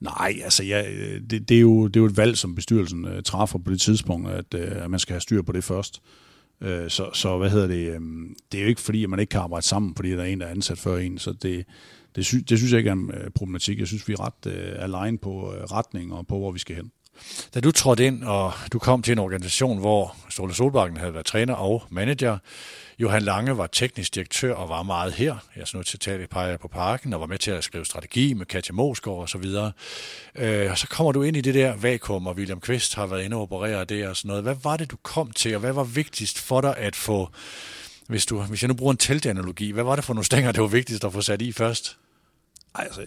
S4: Nej, altså ja, det, det, er jo, det er jo et valg, som bestyrelsen uh, træffer på det tidspunkt, at, uh, man skal have styr på det først. Uh, Øh, så, så hvad hedder det? Øhm, det er jo ikke fordi, at man ikke kan arbejde sammen, fordi der er en, der er ansat før en. Så det, det, sy, det synes jeg ikke er en øh, problematik. Jeg synes, vi er ret uh, aligned på retning og på, hvor vi skal hen.
S3: Da du trådte ind, og du kom til en organisation, hvor Ståle Solbakken havde været træner og manager, Johan Lange var teknisk direktør og var meget her. Jeg så nu til at peger på parken og var med til at skrive strategi med Katja Mosgaard og så videre. Øh, og så kommer du ind i det der vakuum, og William Kvist har været inde og operere det og sådan noget. Hvad var det, du kom til, og hvad var vigtigst for dig at få, hvis, du, hvis jeg nu bruger en teltanalogi, hvad var det for nogle stænger, det var vigtigst at få sat i først?
S4: Ej, altså,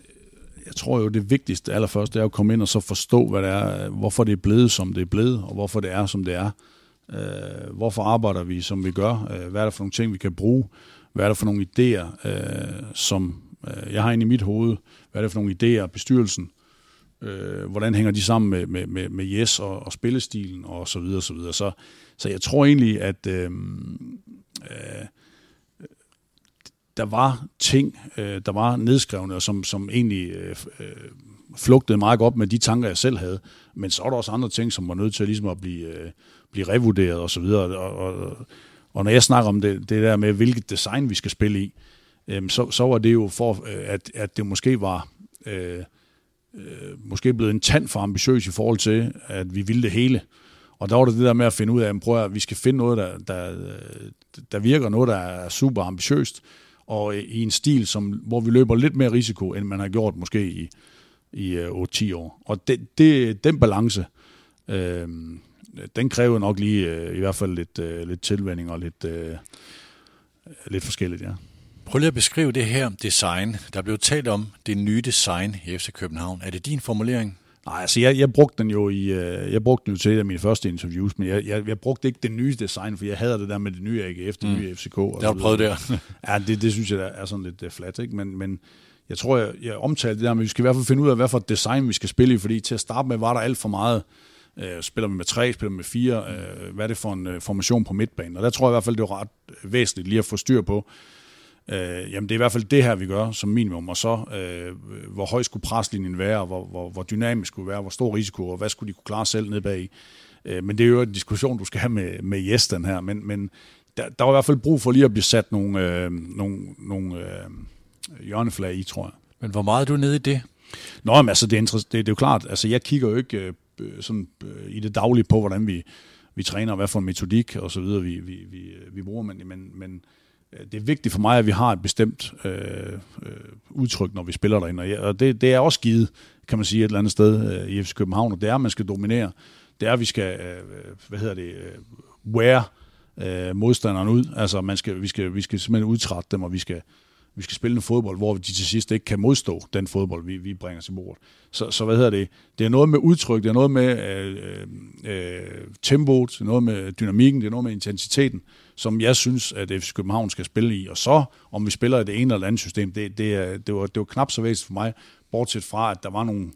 S4: jeg tror jo, det vigtigste allerførst, det er at komme ind og så forstå, hvad det er, hvorfor det er blevet, som det er blevet, og hvorfor det er, som det er. Øh, hvorfor arbejder vi, som vi gør? Øh, hvad er der for nogle ting, vi kan bruge? Hvad er der for nogle idéer, øh, som øh, jeg har inde i mit hoved? Hvad er der for nogle idéer, bestyrelsen? Øh, hvordan hænger de sammen med, med, med, med Yes og, og spillestilen og så videre, og så videre. Så, så jeg tror egentlig, at øh, øh, der var ting, øh, der var nedskrevne, og som, som egentlig øh, øh, flugtede meget godt med de tanker, jeg selv havde. Men så var der også andre ting, som var nødt til ligesom at blive, øh, blive revurderet og så videre. Og, og, og når jeg snakker om det, det der med, hvilket design vi skal spille i, øh, så, så var det jo for, øh, at, at det måske var øh, øh, måske blevet en tand for ambitiøs i forhold til, at vi ville det hele. Og der var det det der med at finde ud af, at, at vi skal finde noget, der, der, øh, der virker, noget, der er super ambitiøst, og øh, i en stil, som, hvor vi løber lidt mere risiko, end man har gjort måske i, i 8-10 år. Og det, det, den balance, øh, den kræver nok lige øh, i hvert fald lidt, øh, lidt tilvænding og lidt, øh, lidt forskelligt, ja.
S3: Prøv lige at beskrive det her design. Der blev talt om det nye design i FC København. Er det din formulering?
S4: Nej, altså jeg, jeg brugte den jo i, øh, jeg brugte den jo til et af mine første interviews, men jeg, jeg, jeg brugte ikke det nye design, for jeg havde det der med det nye AGF, det mm. nye FCK. Og
S3: det har du prøvet der.
S4: ja, det, det synes jeg der er sådan lidt uh, flat, ikke? Men, men jeg tror, jeg, jeg omtalte det der, men vi skal i hvert fald finde ud af, hvad for et design vi skal spille i, fordi til at starte med var der alt for meget, øh, spiller vi med tre, spiller vi med fire, øh, hvad er det for en øh, formation på midtbanen, og der tror jeg i hvert fald, det er ret væsentligt lige at få styr på, Øh, jamen det er i hvert fald det her, vi gør som minimum, og så øh, hvor høj skulle preslinjen være, hvor, hvor, hvor dynamisk skulle være, hvor stor risiko, og hvad skulle de kunne klare selv ned bag. Øh, men det er jo en diskussion, du skal have med, med Jes, den her, men, men der, der var i hvert fald brug for lige at blive sat nogle, øh, nogle, nogle øh, hjørneflag i, tror jeg.
S3: Men hvor meget er du nede i det?
S4: Nå, men altså, det er, det, det er jo klart, altså jeg kigger jo ikke øh, Øh, sådan, øh, i det daglige på, hvordan vi, vi træner, hvad for en metodik og så videre, vi, vi, vi, øh, vi bruger, men, men, men det er vigtigt for mig, at vi har et bestemt øh, øh, udtryk, når vi spiller derinde. Og, og det, det er også givet, kan man sige, et eller andet sted øh, i FC København, og det er, at man skal dominere. Det er, at vi skal, øh, hvad hedder det, øh, wear øh, modstanderen ud. Altså, man skal, vi, skal, vi skal simpelthen udtrætte dem, og vi skal, vi skal spille en fodbold, hvor de til sidst ikke kan modstå den fodbold, vi, vi bringer til bordet. Så, så hvad hedder det? Det er noget med udtryk, det er noget med øh, øh, øh tempoet, det er noget med dynamikken, det er noget med intensiteten, som jeg synes, at FC København skal spille i. Og så, om vi spiller i det ene eller andet system, det, det, det, var, det var knap så væsentligt for mig, bortset fra, at der var nogle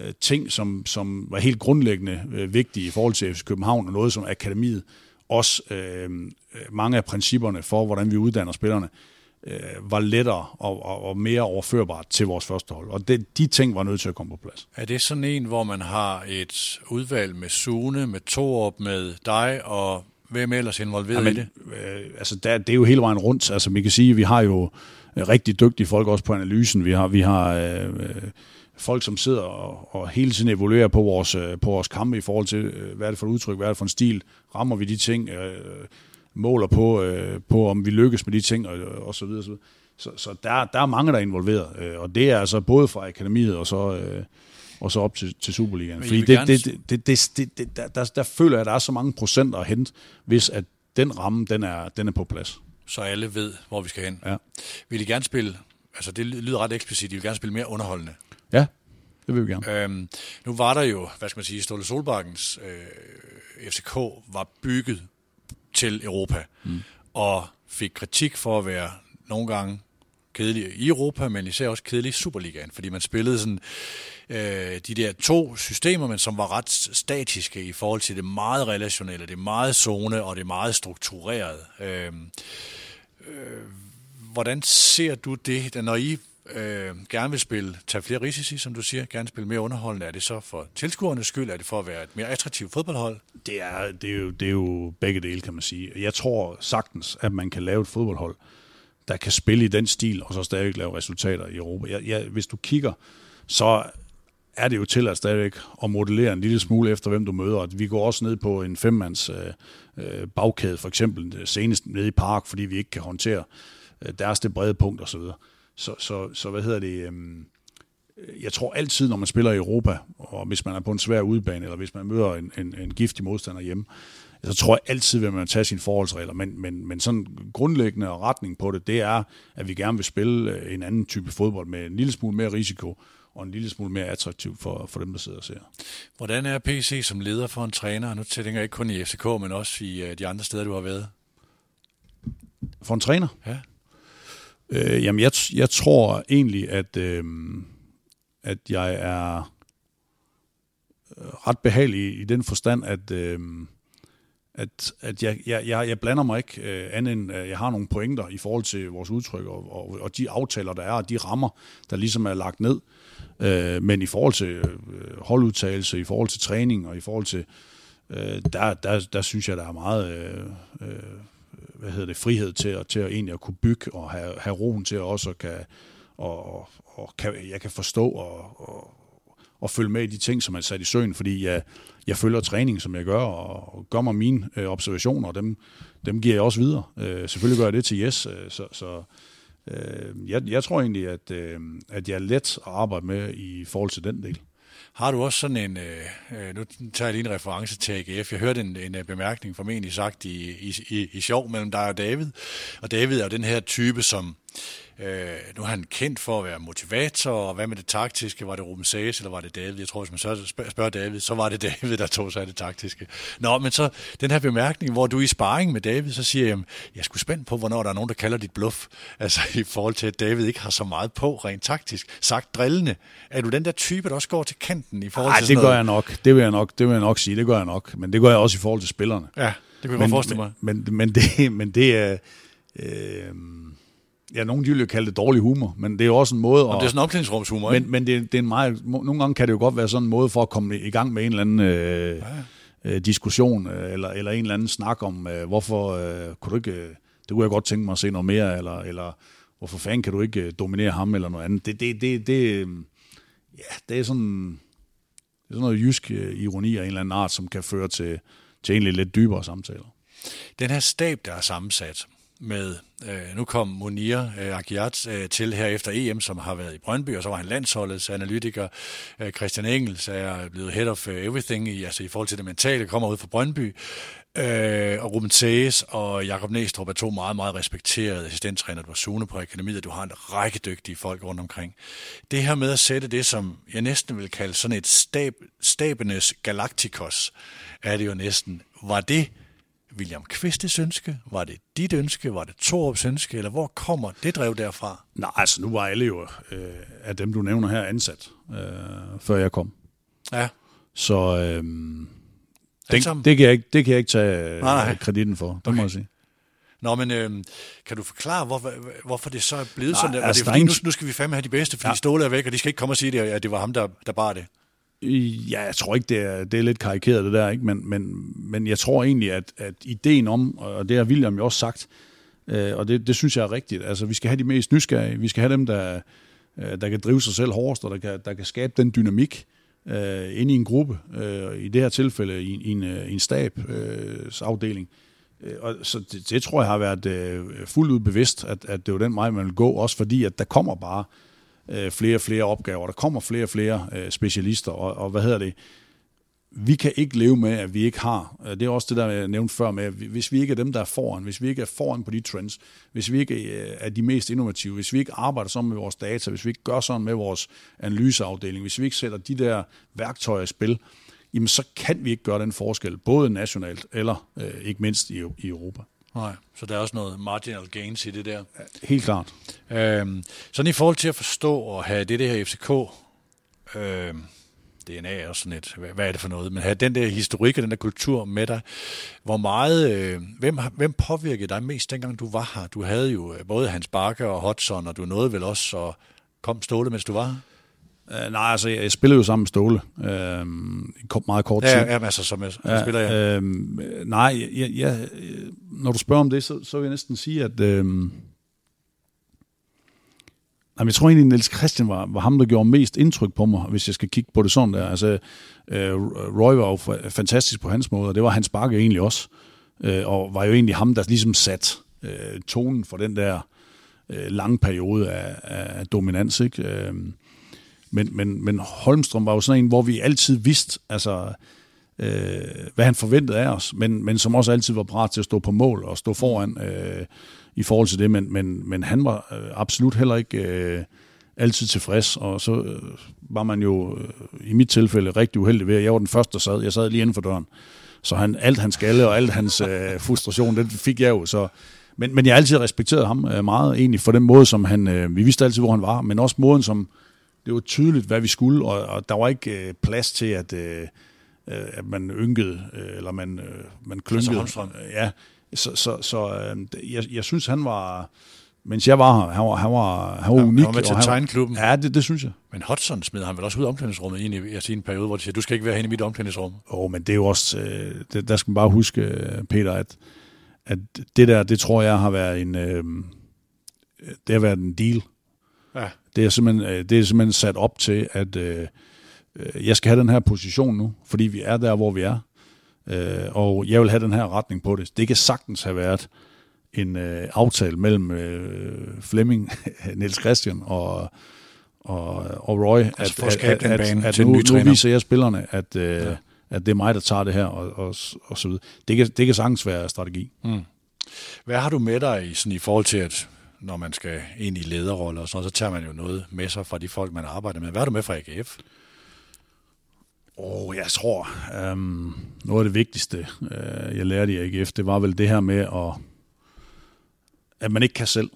S4: øh, ting, som, som var helt grundlæggende øh, vigtige i forhold til FC København, og noget som akademiet, også øh, øh, mange af principperne for, hvordan vi uddanner spillerne, øh, var lettere og, og, og mere overførbart til vores første hold. Og det, de ting var nødt til at komme på plads.
S3: Er det sådan en, hvor man har et udvalg med Sune, med Torup, med dig, og hvem ellers involveret
S4: Jamen,
S3: i det?
S4: Øh, altså, der, det er jo hele vejen rundt. Altså, vi kan sige, vi har jo øh, rigtig dygtige folk også på analysen. Vi har, vi har øh, øh, folk, som sidder og, og hele tiden evaluerer på vores, øh, på vores kampe i forhold til, øh, hvad er det for et udtryk, hvad er det for en stil, rammer vi de ting, øh, måler på, øh, på, om vi lykkes med de ting, og, og så videre. Så, videre. så, så der, der er mange, der er involveret, øh, og det er altså både fra akademiet og så... Øh, og så op til, til Superligaen. Fordi det,
S3: gerne-
S4: det, det, det, det, det, der, der, der føler jeg, at der er så mange procenter at hente, hvis at den ramme, den er, den er på plads.
S3: Så alle ved, hvor vi skal hen.
S4: Ja.
S3: Vil I gerne spille, altså det lyder ret eksplicit, I vil gerne spille mere underholdende.
S4: Ja, det vil vi gerne.
S3: Øhm, nu var der jo, hvad skal man sige, Ståle Solbakkens øh, FCK var bygget til Europa, mm. og fik kritik for at være nogle gange kedelig i Europa, men især også kedelig i Superligaen, fordi man spillede sådan øh, de der to systemer, men som var ret statiske i forhold til det meget relationelle, det meget zone og det meget strukturerede. Øh, øh, hvordan ser du det, når I øh, gerne vil spille, tage flere risici, som du siger, gerne spille mere underholdende, er det så for tilskuernes skyld, er det for at være et mere attraktivt fodboldhold?
S4: Det er, det, er jo, det er jo begge dele, kan man sige. Jeg tror sagtens, at man kan lave et fodboldhold, der kan spille i den stil, og så stadigvæk lave resultater i Europa. Jeg, jeg, hvis du kigger, så er det jo til at stadigvæk at modellere en lille smule efter, hvem du møder. At Vi går også ned på en femmands øh, øh bagkæde, for eksempel senest nede i park, fordi vi ikke kan håndtere øh, deres det brede punkt osv. Så, så, så, så hvad hedder det... Øh, jeg tror altid, når man spiller i Europa, og hvis man er på en svær udebane, eller hvis man møder en, en, en giftig modstander hjemme, så tror jeg altid, vil man tage sine forholdsregler. Men, men, men sådan grundlæggende og retning på det, det er, at vi gerne vil spille øh, en anden type fodbold med en lille smule mere risiko, og en lille smule mere attraktiv for, for dem, der sidder og ser.
S3: Hvordan er PC som leder for en træner? Nu tænker jeg ikke kun i FCK, men også i øh, de andre steder, du har været.
S4: For en træner?
S3: Ja.
S4: Øh, jamen, jeg, jeg tror egentlig, at, øh, at jeg er øh, ret behagelig i den forstand, at, øh, at, at jeg, jeg, jeg, jeg blander mig ikke øh, andet end, at jeg har nogle pointer i forhold til vores udtryk og, og, og de aftaler, der er, og de rammer, der ligesom er lagt ned. Øh, men i forhold til øh, holdudtagelse, i forhold til træning og i forhold til, øh, der, der, der synes jeg, der er meget... Øh, øh, hvad hedder det, frihed til at, til at egentlig at kunne bygge og have, have roen til at også kan, og, og, og kan, jeg kan forstå og, og, og følge med i de ting, som er sat i søen, fordi jeg, jeg følger træning, som jeg gør, og, og gør mig mine øh, observationer, og dem, dem giver jeg også videre. Øh, selvfølgelig gør jeg det til Yes, øh, så, så øh, jeg, jeg tror egentlig, at, øh, at jeg er let at arbejde med i forhold til den del.
S3: Har du også sådan en, øh, øh, nu tager jeg lige en reference til AGF, jeg hørte en, en øh, bemærkning formentlig sagt i, i, i, i sjov mellem dig og David, og David er jo den her type, som øh, nu er han kendt for at være motivator, og hvad med det taktiske, var det Ruben Sages, eller var det David? Jeg tror, hvis man så spørger, David, så var det David, der tog sig af det taktiske. Nå, men så den her bemærkning, hvor du er i sparring med David, så siger jeg, jeg sgu spændt på, hvornår der er nogen, der kalder dit bluff, altså i forhold til, at David ikke har så meget på rent taktisk, sagt drillende. Er du den der type, der også går til kanten i forhold
S4: Nej,
S3: til
S4: det
S3: sådan
S4: gør
S3: noget?
S4: jeg nok. Det vil jeg nok, det vil jeg nok sige. Det gør jeg nok. Men det gør jeg også i forhold til spillerne.
S3: Ja, det kunne jeg
S4: men,
S3: godt forestille mig.
S4: Men, men, men, det, men det er... Øh, ja, nogen de vil jo kalde det dårlig humor, men det er jo også en måde at...
S3: det er sådan en omklædningsrumshumor, ikke?
S4: men, men det, det er en meget, nogle gange kan det jo godt være sådan en måde for at komme i gang med en eller anden øh, øh, diskussion, øh, eller, eller en eller anden snak om, øh, hvorfor øh, kunne du ikke... Øh, det kunne jeg godt tænke mig at se noget mere, eller, eller hvorfor fanden kan du ikke øh, dominere ham, eller noget andet. Det, det, det, det, øh, ja, det er sådan, det er sådan noget jysk øh, ironi af en eller anden art, som kan føre til, til egentlig lidt dybere samtaler.
S3: Den her stab, der er sammensat med, øh, nu kom Munir øh, Agiat øh, til her efter EM, som har været i Brøndby, og så var han landsholdets analytiker. Øh, Christian Engels er blevet head of øh, everything, i, altså i forhold til det mentale, kommer ud fra Brøndby. Øh, og Ruben Tages og Jakob Næstrup er to meget, meget respekterede assistenttræner, du var Sune på akademiet, du har en række dygtige folk rundt omkring. Det her med at sætte det, som jeg næsten vil kalde sådan et stab, stabenes galaktikos, er det jo næsten. Var det William Kvistes ønske? Var det dit ønske? Var det Torups ønske? Eller hvor kommer det drev derfra?
S4: Nej, altså nu var alle jo øh, af dem, du nævner her, ansat, øh, før jeg kom.
S3: Ja,
S4: Så øh,
S3: sammen?
S4: det, det, kan jeg ikke, det kan jeg ikke tage
S3: Nej, nej.
S4: øh, kreditten for, det
S3: Okay.
S4: må jeg sige.
S3: Nå, men øh, kan du forklare, hvor, hvorfor det så er blevet
S4: Nej,
S3: sådan? Er
S4: altså,
S3: det
S4: er
S3: fordi, nu, nu skal vi fandme have de bedste, fordi
S4: ja.
S3: Ståle er væk, og de skal ikke komme og sige det, at det var ham, der, der bar det.
S4: Ja, jeg tror ikke, det er, det er lidt karikeret det der, ikke? Men, men, men jeg tror egentlig, at, at ideen om, og det har William jo også sagt, øh, og det, det synes jeg er rigtigt, altså vi skal have de mest nysgerrige, vi skal have dem, der, øh, der kan drive sig selv hårdest, og der kan, der kan skabe den dynamik øh, inde i en gruppe, øh, i det her tilfælde i, i, en, øh, i en stabsafdeling. øh, afdeling. Øh, Og så det, det tror jeg har været øh, fuldt ud bevidst, at, at det var den vej, man vil gå, også fordi, at der kommer bare øh, Øh, flere og flere opgaver, der kommer flere og flere øh, specialister, og, og hvad hedder det, vi kan ikke leve med, at vi ikke har, øh, det er også det, der jeg nævnte før med, at hvis vi ikke er dem, der er foran, hvis vi ikke er foran på de trends, hvis vi ikke øh, er de mest innovative, hvis vi ikke arbejder sådan med vores data, hvis vi ikke gør sådan med vores analyseafdeling, hvis vi ikke sætter de der værktøjer i spil, jamen så kan vi ikke gøre den forskel, både nationalt eller øh, ikke mindst i, i Europa.
S3: Nej, så der er også noget marginal gains i det der.
S4: Helt klart.
S3: Øhm, sådan i forhold til at forstå og have det, det her FCK, øhm, DNA er sådan et, hvad, hvad er det for noget, men have den der historik og den der kultur med dig, hvor meget, øh, hvem, hvem påvirkede dig mest, dengang du var her? Du havde jo øh, både Hans Bakke og Hudson, og du nåede vel også, og kom Ståle, mens du var her?
S4: Uh, nej, altså jeg, jeg spillede jo sammen med Ståle øh, en kort, meget kort tid.
S3: Ja, ja, altså som jeg, ja, spiller jeg.
S4: Øhm, nej, jeg, jeg, når du spørger om det, så, så vil jeg næsten sige, at... Øhm, Jamen, jeg tror egentlig, Niels Christian var, var ham, der gjorde mest indtryk på mig, hvis jeg skal kigge på det sådan der. Altså, øh, Roy var jo fa- fantastisk på hans måde, og det var hans bakke egentlig også. Øh, og var jo egentlig ham, der ligesom sat øh, tonen for den der øh, lange periode af, af dominans. Ikke? Øh, men, men, men Holmstrøm var jo sådan en, hvor vi altid vidste, altså, øh, hvad han forventede af os, men, men som også altid var parat til at stå på mål og stå foran øh, i forhold til det. Men, men, men han var øh, absolut heller ikke øh, altid tilfreds, og så øh, var man jo øh, i mit tilfælde rigtig uheldig ved, at jeg var den første, der sad. Jeg sad lige inden for døren. Så han, alt hans galle og alt hans øh, frustration, den fik jeg jo. Så, men, men jeg har altid respekteret ham øh, meget, egentlig for den måde, som han, øh, vi vidste altid, hvor han var, men også måden, som det var tydeligt, hvad vi skulle, og, og der var ikke øh, plads til, at, øh, øh, at man ynkede, øh, eller man, øh, man klynkede.
S3: Holmstrøm.
S4: Ja, så, så, så øh, jeg, jeg synes, han var, mens jeg var her, han var, han var, han var
S3: Han-
S4: unik.
S3: han var med til at
S4: han-
S3: tegne klubben.
S4: Ja, det, det synes jeg.
S3: Men Hudson smed han vel også ud af omklædningsrummet ind i, altså i en periode, hvor de siger, du skal ikke være hen i mit omklædningsrum.
S4: Åh, oh, men det er jo også, øh, det, der skal man bare huske, øh, Peter, at, at det der, det tror jeg har været en, øh, det har været en deal.
S3: Ja.
S4: Det er simpelthen, øh, det er simpelthen sat op til, at øh, øh, jeg skal have den her position nu, fordi vi er der, hvor vi er. Øh, og jeg vil have den her retning på det. Det kan sagtens have været en øh, aftale mellem øh, Flemming, Niels Christian og, og, og Roy,
S3: Altså for at den bane
S4: at
S3: til
S4: nu, nu viser jeg spillerne, at, øh,
S3: Ja.
S4: at det er mig, der tager det her, og, og, og så videre. Det kan, det kan sagtens være strategi.
S3: Hvad har du med dig i, sådan i forhold til, at når man skal ind i lederroller og sådan noget, så tager man jo noget med sig fra de folk, man arbejder med. Hvad er du med fra AGF?
S4: Åh, oh, jeg tror, øhm, noget af det vigtigste, øh, jeg lærte i AGF, det var vel det her med, at, at man ikke kan selv.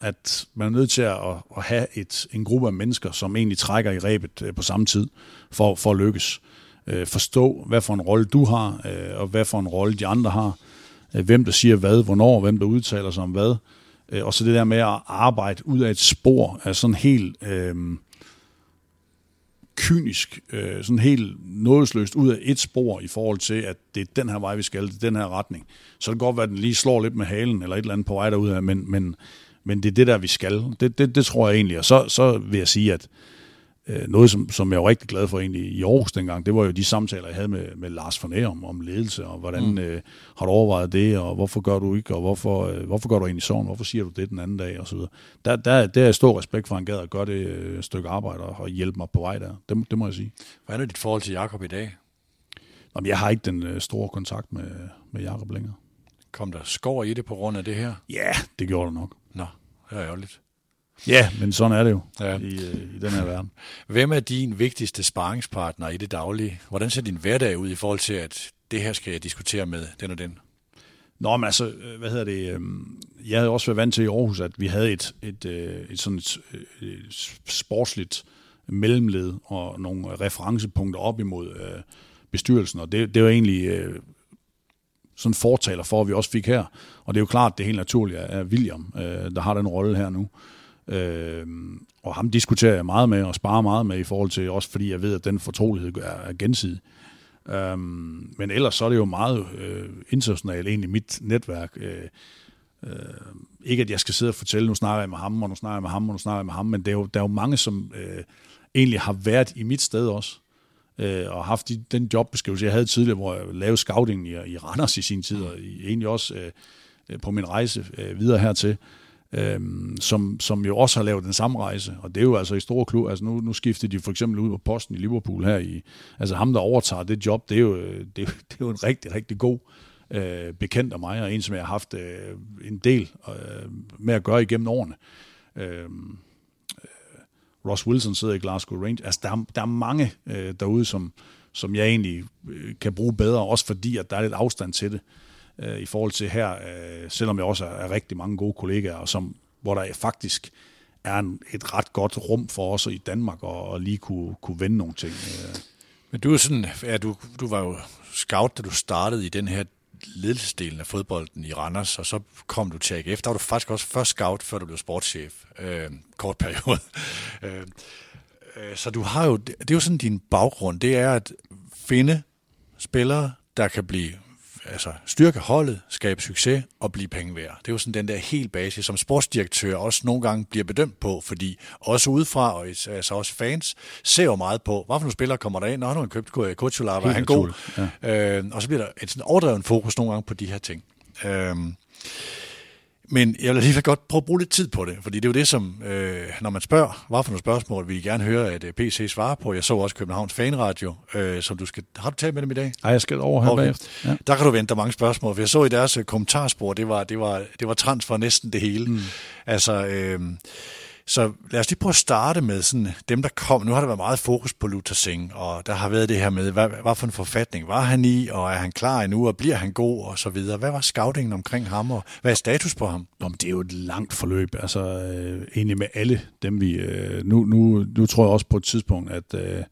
S4: At man er nødt til at, at have et, en gruppe af mennesker, som egentlig trækker i rebet øh, på samme tid, for, for at lykkes. Øh, forstå, hvad for en rolle du har, øh, og hvad for en rolle de andre har. Øh, hvem der siger hvad, hvornår, hvem der udtaler sig om hvad. Øh, og så det der med at arbejde ud af et spor er sådan helt... Øh, kynisk, øh, sådan helt nådesløst ud af et spor i forhold til, at det er den her vej, vi skal, det er den her retning. Så det kan godt være, at den lige slår lidt med halen, eller et eller andet på vej derud af, men, men, men det er det der, vi skal. Det, det, det tror jeg egentlig, og så, så vil jeg sige, at noget, som, som jeg var rigtig glad for egentlig i Aarhus dengang, det var jo de samtaler, jeg havde med, med Lars von Erum om ledelse, og hvordan mm. øh, har du overvejet det, og hvorfor gør du ikke, og hvorfor, øh, hvorfor gør du egentlig sådan, hvorfor siger du det den anden dag, og så videre. Der, der, der er stor respekt for, at han gad at gøre det øh, stykke arbejde, og, og hjælpe mig på vej der. Det, det må jeg sige.
S3: Hvordan er dit forhold til Jakob i dag?
S4: Jamen, jeg har ikke den øh, store kontakt med, med Jacob længere.
S3: Kom der skår i det på grund af det her?
S4: Ja, det gjorde det nok.
S3: Nå, det er ærgerligt.
S4: Ja, men sådan er det jo
S3: Ja.
S4: i, øh, i den her verden.
S3: Hvem er din vigtigste sparringspartner i det daglige? Hvordan ser din hverdag ud i forhold til, at det her skal jeg diskutere med den og den?
S4: Nå, men altså, øh, hvad hedder det? øhm, Jeg havde også været vant til i Aarhus, at vi havde et, et, øh, et sådan et, et sportsligt mellemled og nogle referencepunkter op imod øh, bestyrelsen, og det, det var egentlig øh, sådan fortaler for, at vi også fik her. Og det er jo klart, det er helt naturligt, at William, øh, der har den rolle her nu. Øh, Øh, og ham diskuterer jeg meget med og sparer meget med i forhold til, også fordi jeg ved, at den fortrolighed er, er gensidig. Um, men ellers så er det jo meget øh, internationalt egentlig mit netværk. Øh, øh, ikke at jeg skal sidde og fortælle, nu snakker jeg med ham, og nu snakker jeg med ham, og nu snakker jeg med ham, men der er jo, der er jo mange, som øh, egentlig har været i mit sted også, øh, og haft de, den jobbeskrivelse, jeg havde tidligere, hvor jeg lavede scouting i, i Randers i sin tid, og egentlig også øh, på min rejse øh, videre hertil øhm, som, som jo også har lavet den samme rejse. Og det er jo altså i store klub. Altså nu, nu skifter de for eksempel ud på posten i Liverpool her i... Altså ham, der overtager det job, det er jo, det, det er jo en rigtig, rigtig god øh, bekendt af mig, og en, som jeg har haft øh, en del øh, med at gøre igennem årene. Øhm, øh, Ross Wilson sidder i Glasgow Rangers. Altså, der er, der er mange øh, derude, som, som jeg egentlig øh, kan bruge bedre, også fordi, at der er lidt afstand til det øh, Øh, i forhold til her, øh, selvom jeg også er rigtig mange gode kollegaer, og som, hvor der faktisk er en, et ret godt rum for os i Danmark og, lige kunne, kunne vende nogle ting. Øh.
S3: Men du er sådan, ja, du, du var jo scout, da du startede i den her ledelsesdelen af fodbolden i Randers, og så kom du til AGF. Der var du faktisk også først scout, før du blev sportschef. Øh, kort periode. øh, øh, så du har jo, det er jo sådan din baggrund, det er at finde spillere, der kan blive altså styrke holdet, skabe succes og blive penge værd. Det er jo sådan den der helt basis, som sportsdirektør også nogle gange bliver bedømt på, fordi også udefra, og altså også fans, ser jo meget på, hvad for nogle spillere kommer der ind, når han har købt Kutsulava, er han god? Ja. Øh, og så bliver der et sådan overdreven fokus nogle gange på de her ting. Øh, men jeg vil alligevel godt prøve at bruge lidt tid på det, fordi det er jo det, som, øh, når man spørger, hvad for nogle spørgsmål vil I gerne høre, at øh, PC svarer på. Jeg så også Københavns Fanradio, øh, som du skal... Har du talt med dem i dag?
S4: Nej, jeg skal over her okay. bagefter.
S3: Ja. Der kan du vente mange spørgsmål, for jeg så i deres øh, kommentarspor, det var, det var, det var trans for næsten det hele. Mm. Altså... Øh, så lad os lige prøve at starte med sådan, dem, der kom. Nu har der været meget fokus på Luther Singh, og der har været det her med, hvad, hvad for en forfatning var han i, og er han klar endnu, og bliver han god, og så videre. Hvad var scoutingen omkring ham, og hvad er status på ham?
S4: Jamen, det er jo et langt forløb, altså øh, egentlig med alle dem, vi... Øh, nu, nu, nu tror jeg også på et tidspunkt, at... Øh,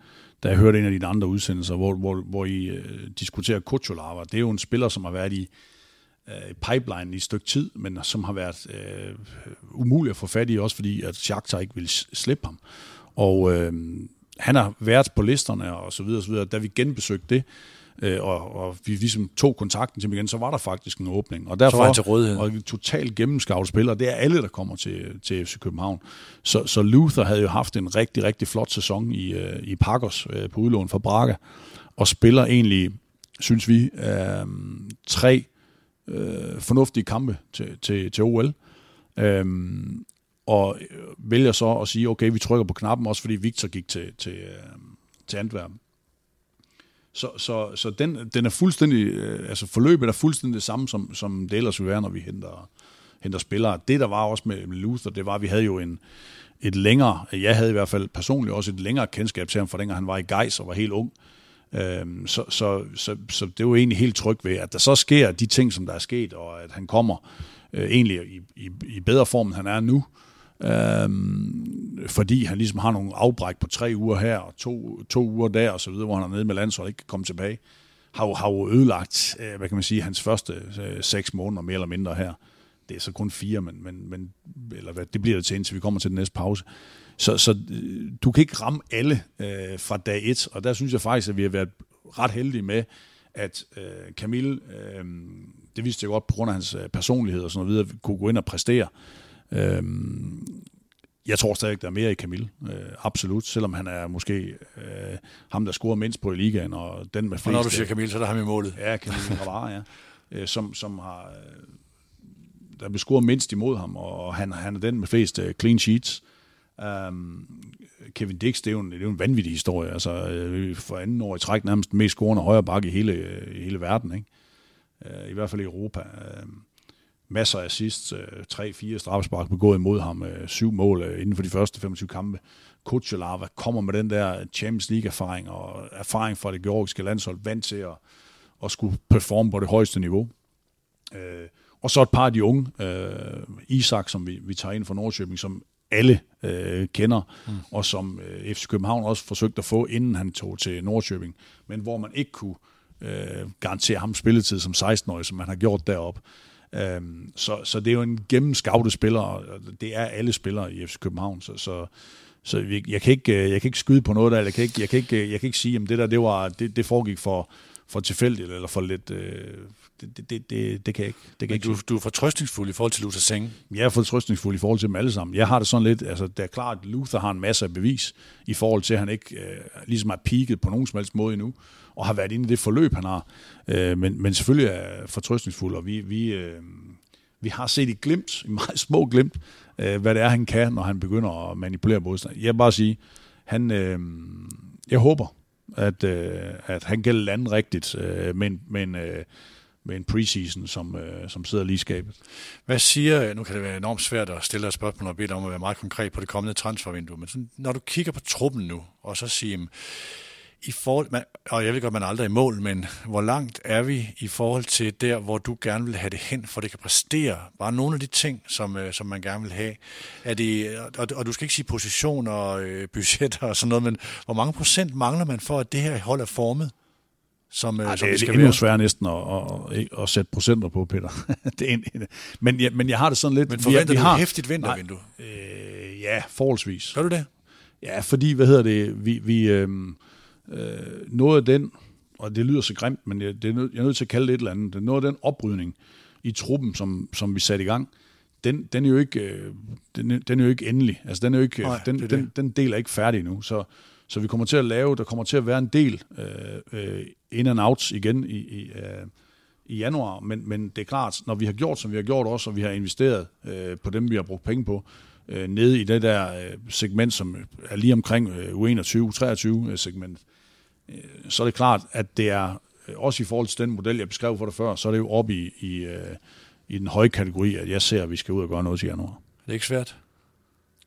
S4: da jeg hørte en af dine andre udsendelser, hvor, hvor, hvor I øh, diskuterer Kutsulava, Det er jo en spiller, som har været i øh, pipeline i et stykke tid, men som har været øh, umulig at få fat i, også fordi at Shakhtar ikke ville slippe ham. Og øh, han har været på listerne og så videre, og så videre. Da vi genbesøgte det, øh, og, og vi ligesom tog kontakten til ham igen, så var der faktisk en åbning. Og derfor,
S3: så var han til rådighed.
S4: Og en totalt gennemskavet spiller, det er alle, der kommer til, til FC København. Så, så Luther havde jo haft en rigtig, rigtig flot sæson i, øh, i Packers øh, på udlån for Braga, og spiller egentlig, synes vi, øh, tre øh, fornuftige kampe til, til, til OL. Øhm, og øh, vælger så at sige, okay, vi trykker på knappen, også fordi Victor gik til, til, øh, til Antwerpen. Så, så, så den, den er fuldstændig, øh, altså forløbet er fuldstændig det samme, som, som det ellers ville være, når vi henter, henter spillere. Det, der var også med, med Luther, det var, at vi havde jo en, et længere, jeg havde i hvert fald personligt også et længere kendskab til ham, for dengang han var i Geis og var helt ung. Øhm, så, så, så, så det er jo egentlig helt tryg ved, at der så sker de ting, som der er sket, og at han kommer øh, egentlig i, i, i bedre form, end han er nu. Øhm, fordi han ligesom har nogle afbræk på tre uger her, og to, to uger der, og så videre, hvor han er nede med landsholdet og ikke kan komme tilbage, har jo, har jo ødelagt, øh, hvad kan man sige, hans første øh, seks måneder, mere eller mindre her. Det er så kun fire, men, men, men eller hvad, det bliver det til, indtil vi kommer til den næste pause. Så, så øh, du kan ikke ramme alle øh, fra dag et, og der synes jeg faktisk, at vi har været ret heldige med, at øh, Camille, øh, det vidste jeg godt på grund af hans øh, personlighed og sådan noget videre, kunne gå ind og præstere. Øh, jeg tror stadig, der er mere i Camille. Øh, absolut. Selvom han er måske øh, ham, der scorer mindst på i ligaen, og den med flest... Og
S3: når du siger Camille, så er der ham i målet.
S4: Ja, Camille Navarre, ja. Øh, som, som har... Øh, der bliver scoret mindst imod ham, og han, han er den med flest clean sheets. Um, Kevin Dix, det er, jo en, det er jo en vanvittig historie. Altså, øh, for anden år i træk nærmest den mest scorende højre bakke i hele, øh, i hele verden. Ikke? Uh, I hvert fald i Europa. Uh, masser af assist, uh, tre-fire straffespark begået imod ham, uh, syv mål uh, inden for de første 25 kampe. Kuchelava kommer med den der Champions League-erfaring og erfaring fra det georgiske landshold, vant til at, at skulle performe på det højeste niveau. Uh, og så et par af de unge, uh, Isak, som vi, vi tager ind fra Nordsjøbing, som alle øh, kender, mm. og som øh, FC København også forsøgte at få, inden han tog til Nordsjøbing, men hvor man ikke kunne øh, garantere ham spilletid som 16-årig, som man har gjort deroppe. Øhm, så, så det er jo en gennemskavte spiller, og det er alle spillere i FC København, så, så, så jeg, kan ikke, øh, jeg kan ikke skyde på noget der, jeg kan ikke, jeg kan ikke, øh, jeg kan ikke sige, at det der det, var, det, det foregik for, for tilfældigt, eller for lidt... Øh, det, det, det, det kan jeg ikke. Det kan
S3: Men du, du er fortrøstningsfuld i forhold til Luther Seng.
S4: Jeg er fortrøstningsfuld i forhold til dem alle sammen. Jeg har det sådan lidt, altså det er klart, at Luther har en masse af bevis i forhold til, at han ikke øh, ligesom har peaked på nogen som helst måde endnu, og har været inde i det forløb, han har. Øh, men, men selvfølgelig er fortrøstningsfuld, og vi, vi, øh, vi har set i glimt, i meget små glimt, øh, hvad det er, han kan, når han begynder at manipulere modstand. Jeg vil bare sige, han, øh, jeg håber, at, øh, at han kan lande rigtigt øh, med, en, med, en, øh, med en preseason, som, øh, som sidder lige i skabet.
S3: Hvad siger, nu kan det være enormt svært at stille et spørgsmål og bede dig om at være meget konkret på det kommende transfervindue, men sådan, når du kigger på truppen nu, og så siger, i forhold, man, og jeg ved godt, man er aldrig i mål, men hvor langt er vi i forhold til der, hvor du gerne vil have det hen, for det kan præstere? Bare nogle af de ting, som, øh, som man gerne vil have. Er det, og, og du skal ikke sige position og øh, budgetter og sådan noget, men hvor mange procent mangler man for, at det her hold er formet?
S4: Som, øh, Ej, som det, det skal det er endnu svært næsten at, at, at, at sætte procenter på, Peter. det er en, men, ja, men jeg har det sådan lidt...
S3: Men forventer vi, vi du har, hæftigt vintervindue?
S4: Øh, ja, forholdsvis.
S3: Gør du det?
S4: Ja, fordi, hvad hedder det, vi... vi øh, øh, noget af den, og det lyder så grimt, men jeg, det er nød, jeg er nødt til at kalde det et eller andet, det er noget af den oprydning i truppen, som, som vi satte i gang, den, den, er jo ikke, øh, den, den er jo ikke endelig. Altså, den, er jo ikke, Nej, den, det den, den del er ikke færdig nu. Så, så vi kommer til at lave, der kommer til at være en del øh, øh, in and outs igen i, i, øh, i januar, men, men det er klart, når vi har gjort, som vi har gjort også, og vi har investeret øh, på dem, vi har brugt penge på, øh, nede i det der øh, segment, som er lige omkring øh, U21-23 øh, segment, Øh, så er det klart, at det er, øh, også i forhold til den model, jeg beskrev for dig før, så er det jo oppe i, i, øh, i den høje kategori, at jeg ser, at vi skal ud og gøre noget til januar.
S3: Det er ikke svært.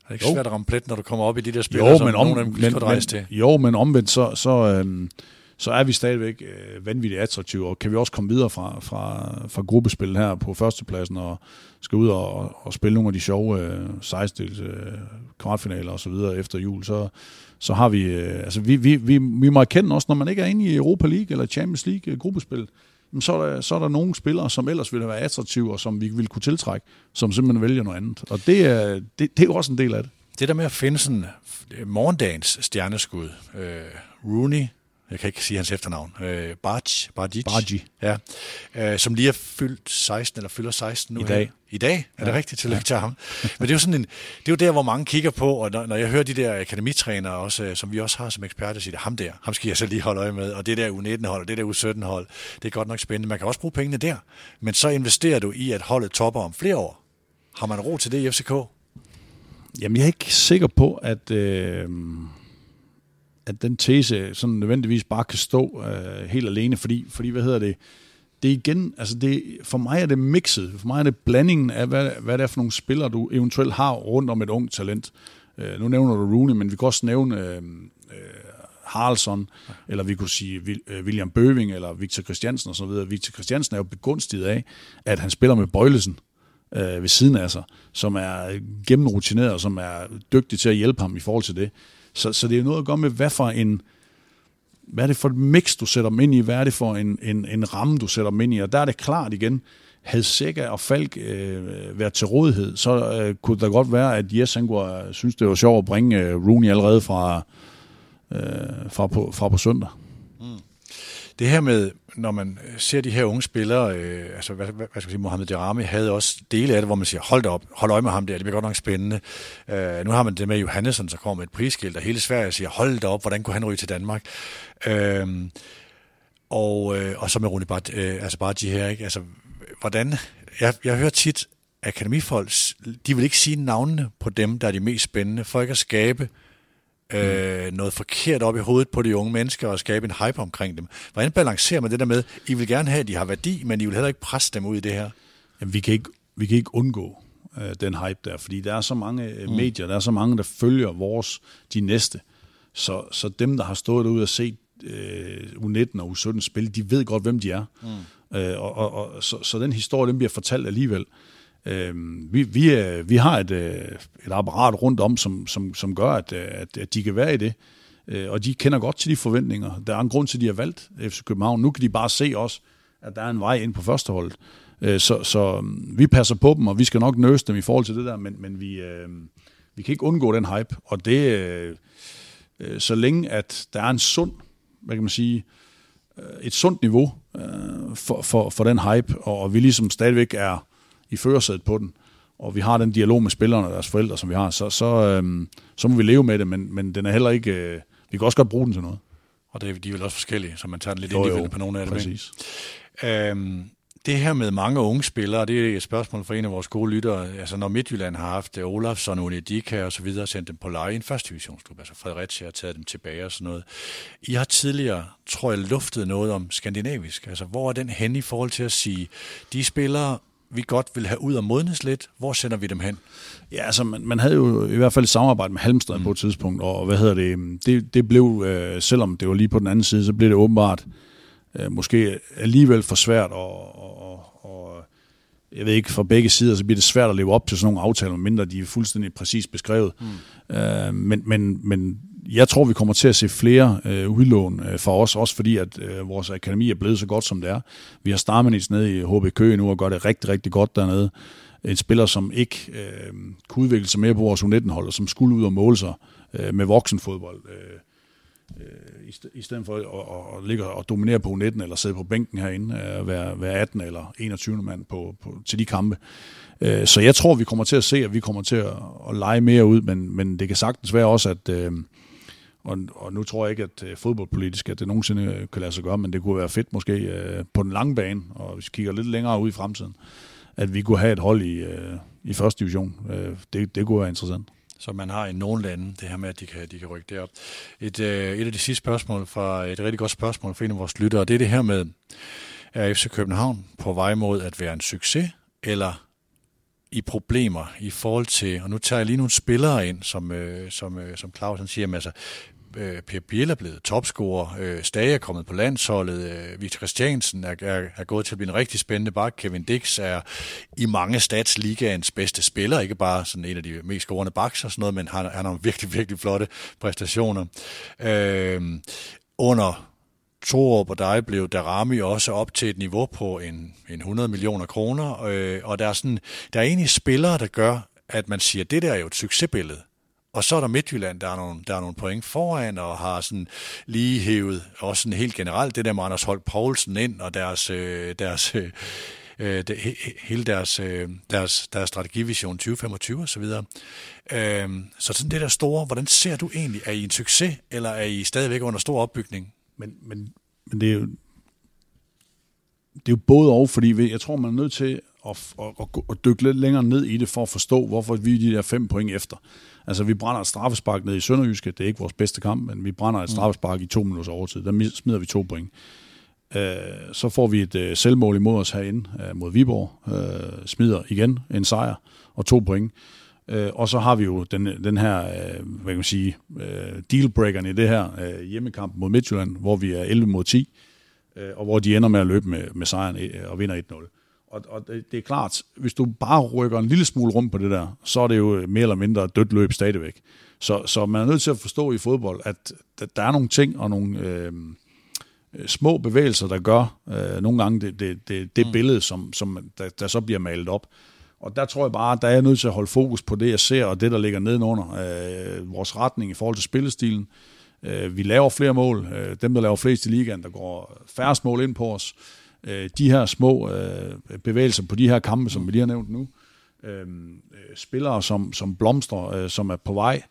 S3: Det er ikke jo. svært at ramme plet, når du kommer op i de der spil, jo, som men om, nogen af dem men,
S4: men,
S3: til.
S4: Jo, men omvendt, så, så, øhm, så er vi stadigvæk øh, vanvittigt attraktive, og kan vi også komme videre fra, fra, fra gruppespil her på førstepladsen, og skal ud og, og spille nogle af de sjove øh, 16 øh, kvartfinaler og så videre efter jul, så, så har vi, øh, altså vi, vi, vi, vi må erkende også, når man ikke er inde i Europa League eller Champions League øh, gruppespil, så er, der, så er der nogle spillere, som ellers ville være attraktive, og som vi ville kunne tiltrække, som simpelthen vælger noget andet. Og det er, det, det er jo også en del af det.
S3: Det der med at finde sådan morgendagens stjerneskud, øh, Rooney, jeg kan ikke sige hans efternavn, øh, Barge, Bargic,
S4: Bargi.
S3: Ja, øh, som lige er fyldt 16, eller fylder 16 nu.
S4: I dag. Her.
S3: I dag? Er ja. det rigtigt? Tillykke ja. til ham. Men det er jo sådan en, det er jo der, hvor mange kigger på, og når, når jeg hører de der akademitrænere, også, øh, som vi også har som eksperter, siger, ham der, ham skal jeg så lige holde øje med, og det der U19-hold, og det der U17-hold, det er godt nok spændende. Man kan også bruge pengene der, men så investerer du i, at holdet topper om flere år. Har man ro til det i FCK?
S4: Jamen, jeg er ikke sikker på, at... Øh at den tese sådan nødvendigvis bare kan stå øh, helt alene, fordi, fordi, hvad hedder det, det er igen, altså det, for mig er det mixet, for mig er det blandingen af, hvad, hvad det er for nogle spillere, du eventuelt har rundt om et ungt talent. Øh, nu nævner du Rooney, men vi kan også nævne øh, øh, Haraldsson, eller vi kunne sige øh, William Bøving, eller Victor Christiansen osv. Victor Christiansen er jo begunstiget af, at han spiller med Bøjlesen øh, ved siden af sig, som er gennemrutineret, og som er dygtig til at hjælpe ham i forhold til det. Så, så det er noget at gøre med, hvad for en, hvad er det for et mix, du sætter dem ind i, hvad er det for en, en, en ramme, du sætter dem ind i, og der er det klart igen, havde Sega og Falk øh, været til rådighed, så øh, kunne der godt være, at Jes han kunne øh, synes, det var sjovt at bringe øh, Rooney allerede fra, øh, fra, på, fra på søndag. Mm.
S3: Det her med, når man øh, ser de her unge spillere, øh, altså hvad, hvad, hvad skal jeg sige, Mohamed Derami havde også dele af det, hvor man siger, hold da op, hold øje med ham der, det bliver godt nok spændende. Øh, nu har man det med Johannesson, så kommer med et prisskilt, og hele Sverige siger, hold da op, hvordan kunne han ryge til Danmark? Øh, og, øh, og så med Rune Bart, øh, altså Bargi her, ikke? Altså, hvordan, jeg, jeg hører tit, akademifolk, de vil ikke sige navnene på dem, der er de mest spændende, for ikke at skabe øh, noget forkert op i hovedet på de unge mennesker og skabe en hype omkring dem. Hvordan balancerer man det der med, I vil gerne have, at de har værdi, men I vil heller ikke presse dem ud i det her?
S4: Jamen, vi kan ikke, vi kan ikke undgå øh, den hype der, fordi der er så mange øh, mm. medier, der er så mange, der følger vores, de næste. Så, så dem, der har stået derude og set øh, U19 og U17 spil, de ved godt, hvem de er. Mm. Øh, og, og, og, så, så den historie, den bliver fortalt alligevel. Øh, vi, vi, øh, vi har et, øh, et apparat rundt om, som, som, som gør, at, øh, at, at de kan være i det. Og de kender godt til de forventninger. Der er en grund til, at de har valgt FC København. Nu kan de bare se også, at der er en vej ind på førsteholdet. Så, så mm, vi passer på dem, og vi skal nok nøse dem i forhold til det der, men, men vi, vi kan ikke undgå den hype. Og det, så længe at der er en sund, hvad kan man sige, et sundt niveau for, for, for den hype, og vi ligesom stadigvæk er i førersædet på den, og vi har den dialog med spillerne og deres forældre, som vi har, så, så, øh, så må vi leve med det, men, men den er heller ikke... Øh, vi kan også godt bruge den til noget.
S3: Og det, de er vel også forskellige, så man tager den lidt individuelt på nogle af dem.
S4: Præcis.
S3: Øhm, det her med mange unge spillere, det er et spørgsmål fra en af vores gode lyttere. Altså når Midtjylland har haft Olafsson, Unedika og så videre, sendt dem på leje i en første divisionsklub, altså Fredericia har taget dem tilbage og sådan noget. I har tidligere, tror jeg, luftet noget om skandinavisk. Altså hvor er den hen i forhold til at sige, de spillere, vi godt vil have ud og modnes lidt, hvor sender vi dem hen?
S4: Ja, altså man, man havde jo i hvert fald et samarbejde med Halmstad mm. på et tidspunkt, og hvad hedder det, det, det blev, øh, selvom det var lige på den anden side, så blev det åbenbart øh, måske alligevel for svært at, jeg ved ikke, fra begge sider, så bliver det svært at leve op til sådan nogle aftaler, mindre de er fuldstændig præcis beskrevet. Mm. Øh, men, men, men jeg tror, vi kommer til at se flere øh, udlån øh, for os, også fordi, at øh, vores akademi er blevet så godt, som det er. Vi har Starmanits nede i HB Køge nu og gør det rigtig, rigtig godt dernede. En spiller, som ikke øh, kunne udvikle sig mere på vores U19-hold, og som skulle ud og måle sig øh, med voksenfodbold. Øh, øh, i, stedet for at, at, at ligge og dominere på 19 eller sidde på bænken herinde, øh, være, være 18 eller 21 mand på, på, til de kampe. Øh, så jeg tror, vi kommer til at se, at vi kommer til at, at lege mere ud, men, men det kan sagtens være også, at øh, og, og nu tror jeg ikke, at øh, fodboldpolitisk, at det nogensinde øh, kan lade sig gøre, men det kunne være fedt måske øh, på den lange bane, og hvis vi kigger lidt længere ud i fremtiden, at vi kunne have et hold i, øh, i første division. Øh, det, det kunne være interessant
S3: som man har i nogle lande, det her med, at de kan, de kan rykke derop. Et, øh, et af de sidste spørgsmål fra et rigtig godt spørgsmål fra en af vores lyttere, det er det her med, er FC København på vej mod at være en succes, eller i problemer i forhold til, og nu tager jeg lige nogle spillere ind, som, øh, som, øh, som Claus han siger, altså, øh, Per Biel er blevet topscorer, øh, Stage er kommet på landsholdet, øh, Victor Christiansen er, er, er gået til at blive en rigtig spændende bak, Kevin Dix er i mange stats ligaens bedste spiller, ikke bare sådan en af de mest scorende baks og sådan noget, men han, han har nogle virkelig, virkelig flotte præstationer. Øh, under to år på dig blev Darami også op til et niveau på en, en 100 millioner kroner, øh, og der er, sådan, der er egentlig spillere, der gør, at man siger, at det der er jo et succesbillede. Og så er der Midtjylland, der er nogle, der er nogle point foran, og har sådan lige hævet, også sådan helt generelt, det der med Anders Holt Poulsen ind, og deres, øh, deres øh, øh det, hele deres, øh, deres, deres strategivision 2025 og så videre. Øh, så sådan det der store, hvordan ser du egentlig, er I en succes, eller er I stadigvæk under stor opbygning?
S4: Men, men, men det er jo det er jo både og, fordi jeg tror, man er nødt til at, at, at, at dykke lidt længere ned i det, for at forstå, hvorfor vi er de der fem point efter. Altså, vi brænder et straffespark ned i Sønderjyske. Det er ikke vores bedste kamp, men vi brænder et mm. straffespark i to minutters overtid. Der smider vi to point. Øh, så får vi et øh, selvmål imod os herinde øh, mod Viborg. Smider igen en sejr og to point. Og så har vi jo den, den her, hvad kan man sige, dealbreakeren i det her hjemmekamp mod Midtjylland, hvor vi er 11 mod 10, og hvor de ender med at løbe med, med sejren og vinder 1-0. Og, og det, det er klart, hvis du bare rykker en lille smule rundt på det der, så er det jo mere eller mindre dødt løb stadigvæk. Så, så man er nødt til at forstå i fodbold, at der er nogle ting og nogle øh, små bevægelser, der gør øh, nogle gange det, det, det, det mm. billede, som, som der, der så bliver malet op. Og der tror jeg bare, at der er jeg nødt til at holde fokus på det, jeg ser, og det, der ligger nedenunder øh, vores retning i forhold til spillestilen. Øh, vi laver flere mål. Øh, dem, der laver flest i ligaen, der går færrest mål ind på os øh, Øh, de her små øh, bevægelser på de her kampe, som vi lige har nævnt nu. Øh, øh, spillere, som, som blomstrer, øh, som er på vej.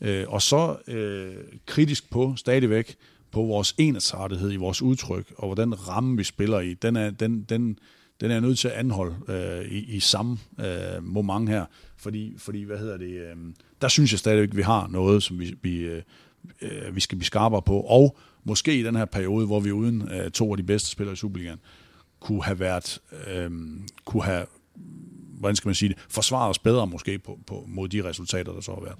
S4: Øh, og så øh, kritisk på stadigvæk på vores ensartethed i vores udtryk, og hvordan ramme vi spiller i, den er, den, den, den er nødt til at anholde øh, i, i samme øh, moment her. Fordi, fordi hvad hedder det, øh, der synes jeg stadigvæk, at vi har noget, som vi, vi, øh, øh vi skal blive skarpere på. Og måske i den her periode, hvor vi uden øh, to af de bedste spillere i Superligaen, kunne have været, øh, kunne have, hvordan skal man sige det, forsvaret os bedre måske på, på, mod de resultater, der så har været.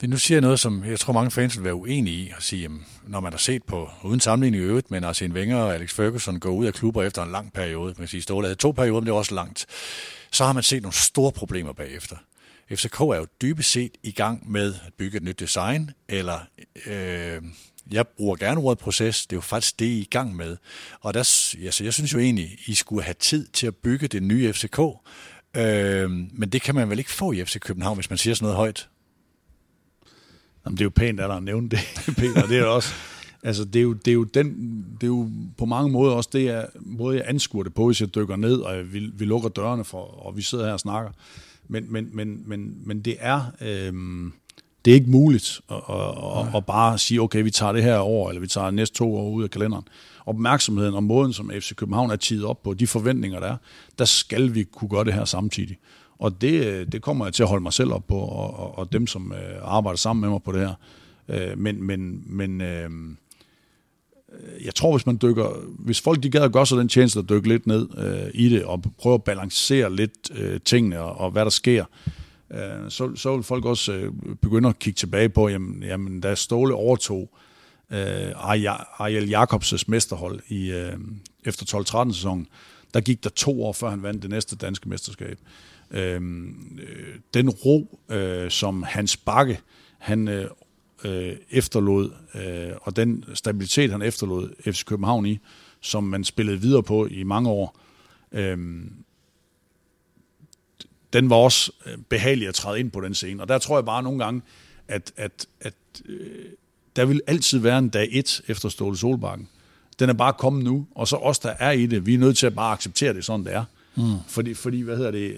S3: Det nu siger noget, som jeg tror mange fans vil være uenige i, at sige, når man har set på, uden sammenligning i øvrigt, men en Wenger og Alex Ferguson gå ud af klubber efter en lang periode, man kan sige, Ståle havde to perioder, men det var også langt, så har man set nogle store problemer bagefter. FCK er jo dybest set i gang med at bygge et nyt design, eller øh, jeg bruger gerne ordet proces, det er jo faktisk det, I er i gang med. Og der, altså, jeg synes jo egentlig, I skulle have tid til at bygge det nye FCK, øh, men det kan man vel ikke få i FC København, hvis man siger sådan noget højt?
S4: Jamen, det er jo pænt, at der nævne det, Peter. Det er også, altså, det er, jo, det, er jo den, det er jo på mange måder også det, jeg, måde jeg anskuer det på, hvis jeg dykker ned, og vi, vi lukker dørene for, og vi sidder her og snakker. Men, men, men, men, men det er... Øh, det er ikke muligt at, at, at, bare sige, okay, vi tager det her år, eller vi tager næste to år ud af kalenderen. Opmærksomheden og måden, som FC København er tidet op på, de forventninger, der er, der skal vi kunne gøre det her samtidig. Og det, det kommer jeg til at holde mig selv op på, og, og, og dem, som øh, arbejder sammen med mig på det her. Øh, men men, men øh, jeg tror, hvis man dykker, hvis folk de gad at gøre sig den tjeneste at dykke lidt ned øh, i det, og prøve at balancere lidt øh, tingene og, og hvad der sker, øh, Øh, så, så vil folk også øh, begynde at kigge tilbage på, jamen, jamen da Ståle overtog øh, Ariel Jacobs' mesterhold i, øh, efter 12-13 sæsonen, der gik der to år, før han vandt det næste danske mesterskab. Øh, øh den ro, øh, som Hans Bakke, han øh, øh, efterlod, øh, og den stabilitet, han efterlod FC København i, som man spillede videre på i mange år, øh, den var også øh, behagelig at træde ind på den scene. Og der tror jeg bare nogle gange, at, at, at øh, der vil altid være en dag et efter Ståle Solbakken. Den er bare kommet nu, og så os, der er i det, vi er nødt til at bare acceptere det, sådan det er. Mm. Fordi, fordi, hvad hedder det,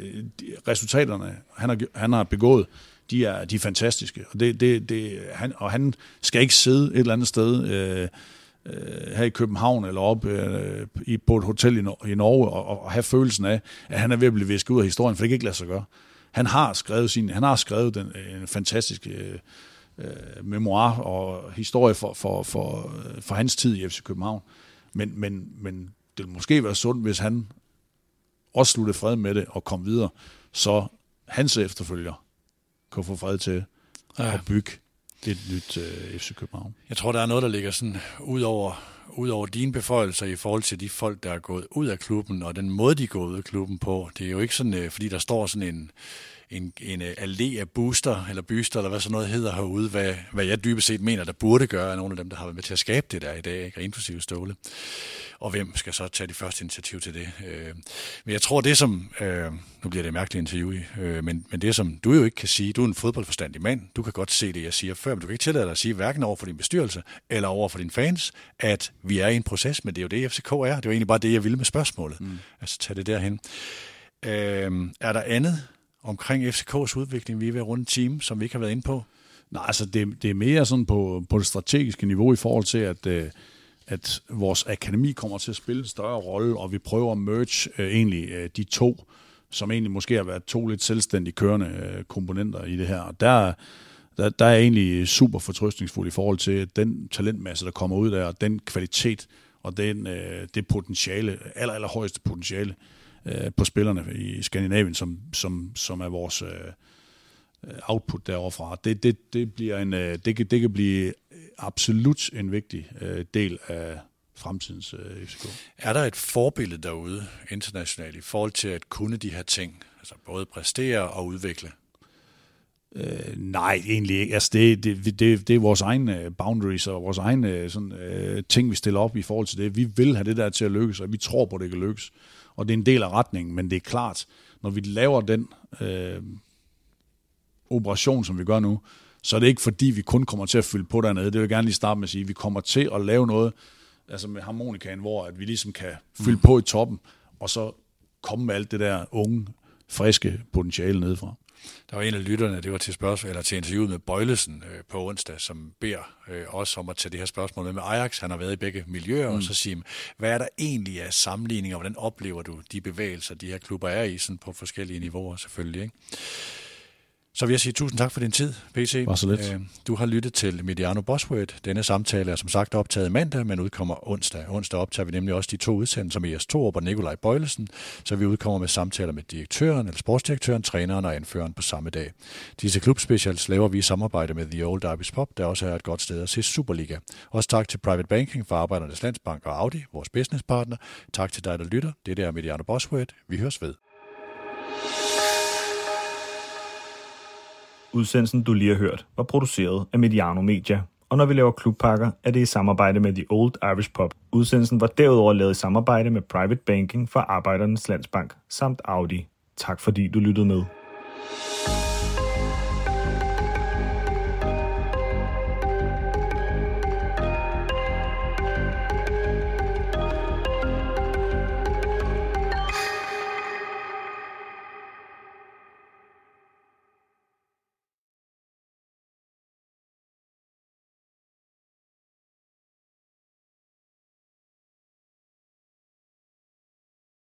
S4: resultaterne, han har, han har begået, de er, de er fantastiske. Og, det, det, det, han, og han skal ikke sidde et eller andet sted øh, øh, her i København eller op øh, i, på et hotel i, i Norge og, og have følelsen af, at han er ved at blive visket ud af historien, for det kan ikke lade sig gøre. Han har skrevet, sin, han har skrevet den, en fantastisk øh, øh, memoir og historie for, for, for, for hans tid i FC København. Men, men, men det ville måske være sundt, hvis han også slutte fred med det og komme videre, så hans efterfølger kan få fred til ja. at bygge et nyt øh, FC København.
S3: Jeg tror, der er noget, der ligger sådan ud over, ud over dine beføjelser i forhold til de folk, der er gået ud af klubben, og den måde, de er gået ud af klubben på. Det er jo ikke sådan, øh, fordi der står sådan en en, en øh, allé af booster, eller byster, eller hvad sådan noget hedder herude, hvad, hvad jeg dybest set mener, der burde gøre, af nogle af dem, der har været med til at skabe det der i dag, ikke? inklusive Ståle. Og hvem skal så tage de første initiativ til det? Øh, men jeg tror, det som, øh, nu bliver det et mærkeligt interview, øh, men, men det som du jo ikke kan sige, du er en fodboldforstandig mand, du kan godt se det, jeg siger før, men du kan ikke tillade dig at sige, hverken over for din bestyrelse, eller over for dine fans, at vi er i en proces, men det er jo det, FCK er. Det er jo egentlig bare det, jeg ville med spørgsmålet. Mm. Altså, tag det derhen. Øh, er der andet, omkring FCK's udvikling, vi er ved at runde team, som vi ikke har været inde på?
S4: Nej, altså det, det er mere sådan på, på det strategiske niveau i forhold til, at, øh, at vores akademi kommer til at spille en større rolle, og vi prøver at merge øh, egentlig øh, de to, som egentlig måske har været to lidt selvstændige kørende øh, komponenter i det her. Og der, der, der er egentlig super fortrøstningsfuld i forhold til den talentmasse, der kommer ud der, og den kvalitet og den, øh, det potentiale, aller, aller højeste potentiale, øh, på spillerne i Skandinavien, som, som, som er vores øh, output deroverfra. Det, det, det, bliver en, øh, det, kan, det kan blive absolut en vigtig øh, del af fremtidens øh, FCK.
S3: Er der et forbillede derude internationalt i forhold til at kunne de her ting, altså både præstere og udvikle?
S4: Øh, nej, egentlig ikke. Altså, det, det, det, det er vores egne boundaries og vores egne sådan, øh, ting, vi stiller op i forhold til det. Vi vil have det der til at lykkes, og vi tror på, at det kan lykkes og det er en del af retningen, men det er klart, når vi laver den øh, operation, som vi gør nu, så er det ikke fordi, vi kun kommer til at fylde på dernede. Det vil jeg gerne lige starte med at sige. Vi kommer til at lave noget, altså med harmonikaen, hvor at vi ligesom kan fylde mm. på i toppen, og så komme med alt det der unge, friske potentiale nedefra.
S3: Der var en af lytterne, det var til spørgsmål, eller til interviewet med Bøjlesen øh, på onsdag, som beder øh, os om at tage det her spørgsmål med med Ajax. Han har været i begge miljøer, mm. og så sige, hvad er der egentlig af sammenligninger? Hvordan oplever du de bevægelser, de her klubber er i, sådan på forskellige niveauer selvfølgelig? Ikke? Så vil jeg sige tusind tak for din tid, PC.
S4: Var så lidt. Øh,
S3: du har lyttet til Mediano Bosworth. Denne samtale er som sagt optaget mandag, men udkommer onsdag. Onsdag optager vi nemlig også de to udsendelser med Jes Torup og Nikolaj Bøjlesen, så vi udkommer med samtaler med direktøren, eller sportsdirektøren, træneren og anføreren på samme dag. Disse klubspecials laver vi i samarbejde med The Old Irish Pop, der også er et godt sted at se Superliga. Også tak til Private Banking for Arbejdernes Landsbank og Audi, vores businesspartner. Tak til dig, der lytter. Det er Mediano Bosworth. Vi høres ved.
S2: Udsendelsen, du lige har hørt, var produceret af Mediano Media. Og når vi laver klubpakker, er det i samarbejde med The Old Irish Pub. Udsendelsen var derudover lavet i samarbejde med Private Banking for Arbejdernes Landsbank samt Audi. Tak fordi du lyttede med.